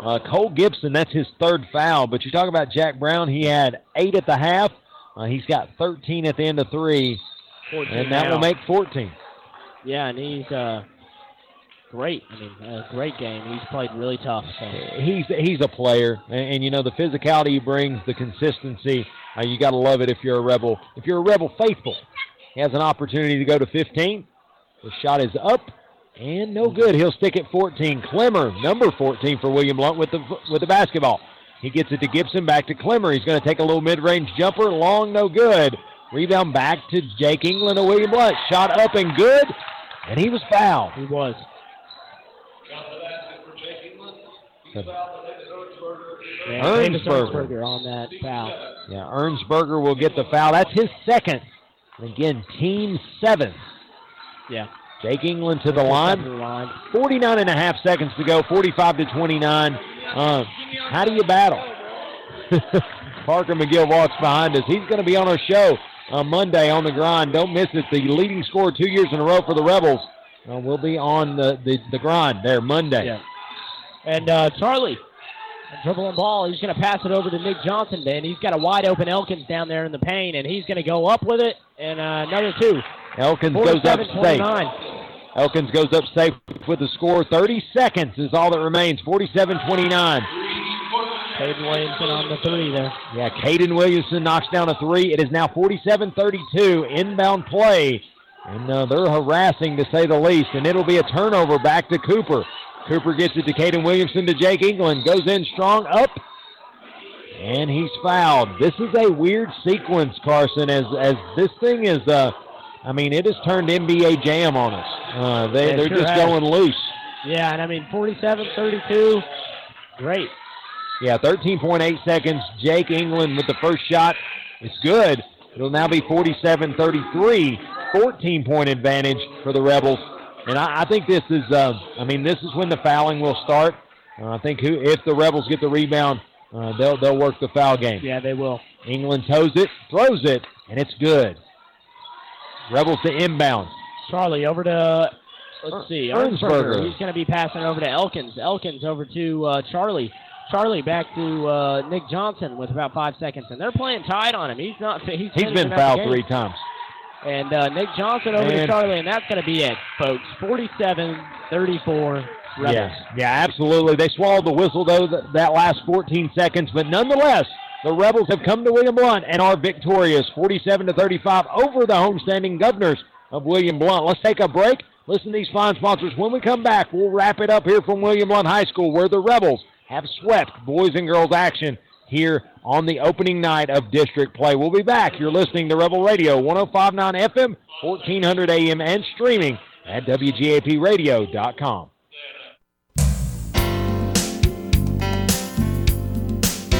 Uh, Cole Gibson, that's his third foul, but you talk about Jack Brown, he had eight at the half. Uh, he's got 13 at the end of three, 14 and that now. will make 14. Yeah, and he's uh, great. I mean, a great game. He's played really tough. So. he's he's a player, and, and you know the physicality he brings, the consistency. Uh, you got to love it if you're a rebel. If you're a rebel faithful, he has an opportunity to go to 15. The shot is up and no good. He'll stick at 14. Clemmer, number 14 for William Blount with the with the basketball. He gets it to Gibson, back to Clemmer. He's going to take a little mid-range jumper, long, no good. Rebound back to Jake England of William Blount. Shot up and good, and he was fouled. He was. Yeah. Ernsberger on that foul. Yeah, Ernsberger will get the foul. That's his second. And again, team seven. Yeah. Jake England to the line. line. 49 and a half seconds to go, 45 to 29. Uh, how do you battle? Parker McGill walks behind us. He's going to be on our show on Monday on the grind. Don't miss it. The leading scorer two years in a row for the Rebels uh, will be on the, the, the grind there Monday. Yeah. And uh, Charlie, dribbling ball. He's going to pass it over to Nick Johnson, and he's got a wide open Elkins down there in the paint, and he's going to go up with it. And uh, another two. Elkins goes up 47 safe. Elkins goes up safe with the score. 30 seconds is all that remains. 47 29. Caden Williamson on the three there. Yeah, Caden Williamson knocks down a three. It is now 47 32. Inbound play. And uh, they're harassing to say the least. And it'll be a turnover back to Cooper. Cooper gets it to Caden Williamson to Jake England. Goes in strong up. And he's fouled. This is a weird sequence, Carson, as as this thing is uh I mean, it has turned NBA jam on us. Uh, they, they're sure just has. going loose. Yeah, and I mean 47 32. Great. Yeah, 13.8 seconds. Jake England with the first shot. It's good. It'll now be 47 33. 14 point advantage for the Rebels. And I, I think this is, uh, I mean, this is when the fouling will start. Uh, I think who, if the Rebels get the rebound, uh, they'll, they'll work the foul game. Yeah, they will. England toes it, throws it, and it's good. Rebels to inbound. Charlie over to, let's see, Ernsberger. He's going to be passing over to Elkins. Elkins over to uh, Charlie. Charlie back to uh, Nick Johnson with about five seconds, and they're playing tight on him. He's not. He's, He's been fouled three times. And uh, Nick Johnson over to Charlie, and that's going to be it, folks. 47-34 Rebels. Yeah, yeah, absolutely. They swallowed the whistle though th- that last 14 seconds, but nonetheless, the Rebels have come to William Blount and are victorious, 47 to 35 over the homestanding Governors of William Blount. Let's take a break. Listen to these fine sponsors. When we come back, we'll wrap it up here from William Blount High School, where the Rebels have swept boys and girls action here on the opening night of district play. We'll be back. You're listening to Rebel Radio 1059 FM, 1400 AM, and streaming at WGAPradio.com.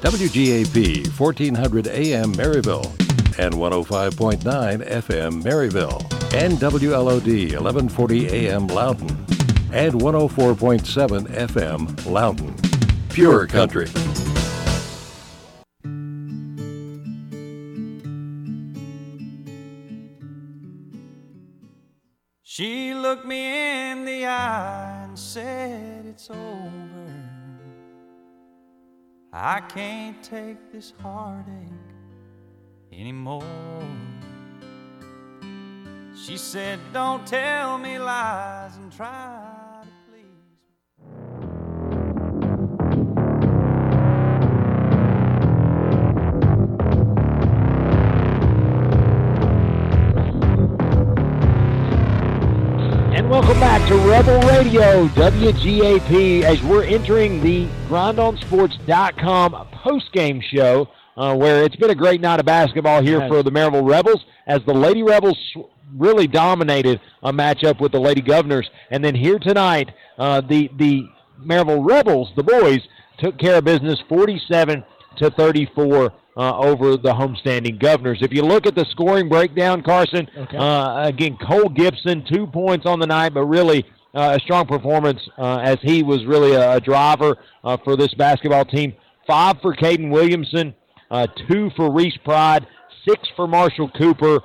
WGAP 1400 AM Maryville and 105.9 FM Maryville and WLOD 1140 AM Loudon and 104.7 FM Loudon. Pure Country. She looked me in the eye and said, It's over. I can't take this heartache anymore. She said, Don't tell me lies and try welcome back to Rebel Radio, WGAP, as we're entering the GrindOnSports.com post-game show, uh, where it's been a great night of basketball here for the Maryville Rebels, as the Lady Rebels really dominated a matchup with the Lady Governors. And then here tonight, uh, the, the Maryville Rebels, the boys, took care of business 47 to 34 uh, over the homestanding Governors. If you look at the scoring breakdown, Carson, uh, again, Cole Gibson, two points on the night, but really uh, a strong performance uh, as he was really a, a driver uh, for this basketball team. Five for Caden Williamson, uh, two for Reese Pride, six for Marshall Cooper,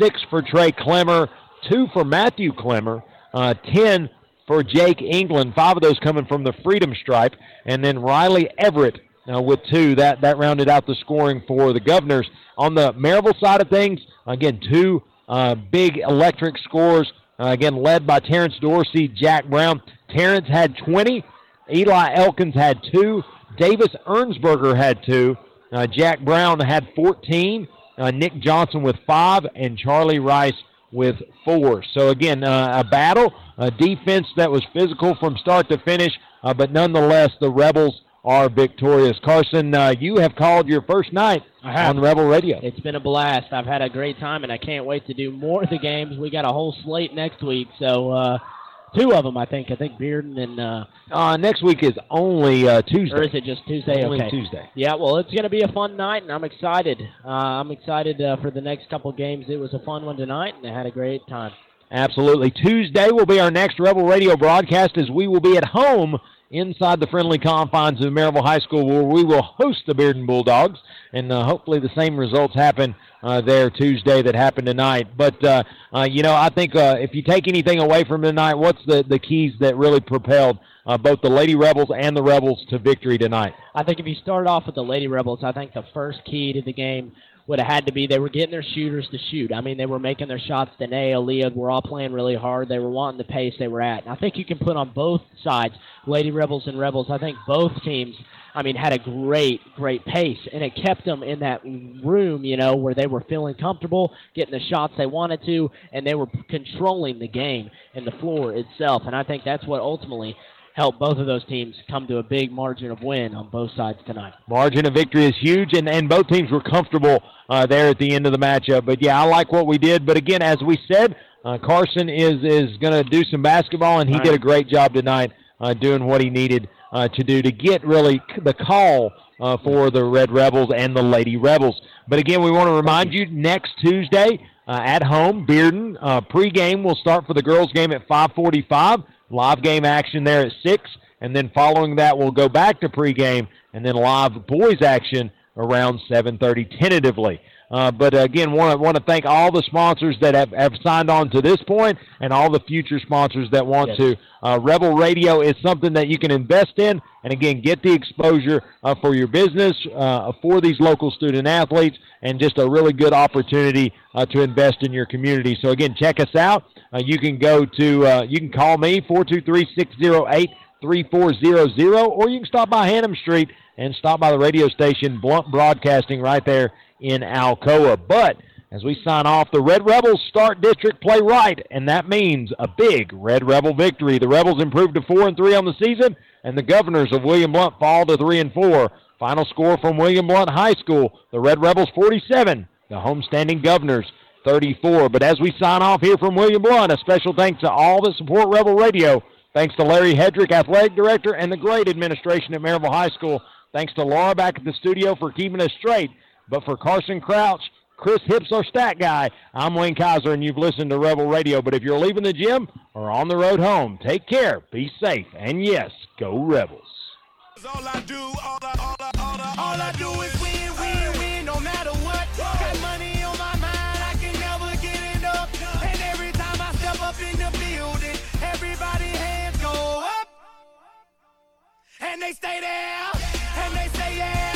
six for Trey Clemmer, two for Matthew Clemmer, uh, 10 for Jake England, five of those coming from the Freedom Stripe, and then Riley Everett uh, with two. That, that rounded out the scoring for the Governors. On the Maryville side of things, again, two uh, big electric scores, uh, again, led by Terrence Dorsey, Jack Brown. Terrence had 20, Eli Elkins had two, Davis Ernsberger had two, uh, Jack Brown had 14, uh, Nick Johnson with five, and Charlie Rice with four. So again, uh, a battle, a defense that was physical from start to finish, uh, but nonetheless, the Rebels are victorious. Carson, uh, you have called your first night on Rebel Radio. It's been a blast. I've had a great time, and I can't wait to do more of the games. We got a whole slate next week, so uh, two of them, I think. I think Bearden and uh, Uh, next week is only uh, Tuesday. or is it just Tuesday? Only okay. Tuesday. Yeah, well, it's going to be a fun night, and I'm excited. Uh, I'm excited uh, for the next couple games. It was a fun one tonight, and I had a great time. Absolutely. Tuesday will be our next Rebel Radio broadcast as we will be at home inside the friendly confines of Maryville High School where we will host the Bearden Bulldogs. And uh, hopefully the same results happen uh, there Tuesday that happened tonight. But, uh, uh, you know, I think uh, if you take anything away from tonight, what's the, the keys that really propelled uh, both the Lady Rebels and the Rebels to victory tonight? I think if you start off with the Lady Rebels, I think the first key to the game would have had to be they were getting their shooters to shoot. I mean, they were making their shots. Danae, Aaliyah were all playing really hard. They were wanting the pace they were at. And I think you can put on both sides, Lady Rebels and Rebels. I think both teams, I mean, had a great, great pace, and it kept them in that room, you know, where they were feeling comfortable, getting the shots they wanted to, and they were controlling the game and the floor itself. And I think that's what ultimately helped both of those teams come to a big margin of win on both sides tonight. Margin of victory is huge, and, and both teams were comfortable uh, there at the end of the matchup. But yeah, I like what we did. But again, as we said, uh, Carson is is going to do some basketball, and he Right. did a great job tonight uh, doing what he needed uh, to do to get really the call uh, for the Red Rebels and the Lady Rebels. But again, we want to remind you next Tuesday uh, at home, Bearden pregame will start for the girls' game at 5:45. Live game action there at six, and then following that, we'll go back to pregame and then live boys action around 7:30 tentatively. Uh, but again, want to want to thank all the sponsors that have, have signed on to this point, and all the future sponsors that want Yes. to. Uh, Rebel Radio is something that you can invest in, and again, get the exposure uh, for your business, uh, for these local student athletes, and just a really good opportunity uh, to invest in your community. So again, check us out. Uh, you can go to, uh, you can call me four two three six zero eight three four zero zero, or you can stop by Hannum Street and stop by the radio station, Blount Broadcasting, right there in Alcoa. But As we sign off, the Red Rebels start district play right, and that means a big Red Rebel victory. The Rebels improved to 4 and 3 on the season, and the Governors of William Blount fall to 3 and 4. Final score from William Blount High School, the Red Rebels 47, the homestanding Governors 34. But as we sign off here from William Blount, a special thanks to all that support Rebel Radio. Thanks to Larry Hedrick, Athletic Director, and the great administration at Maryville High School. Thanks to Laura back at the studio for keeping us straight. But for Carson Crouch, Chris Hips, our stat guy, I'm Wayne Kiser, and you've listened to Rebel Radio. But if you're leaving the gym or on the road home, take care, be safe, and yes, go Rebels. And they stay there, and they say yeah.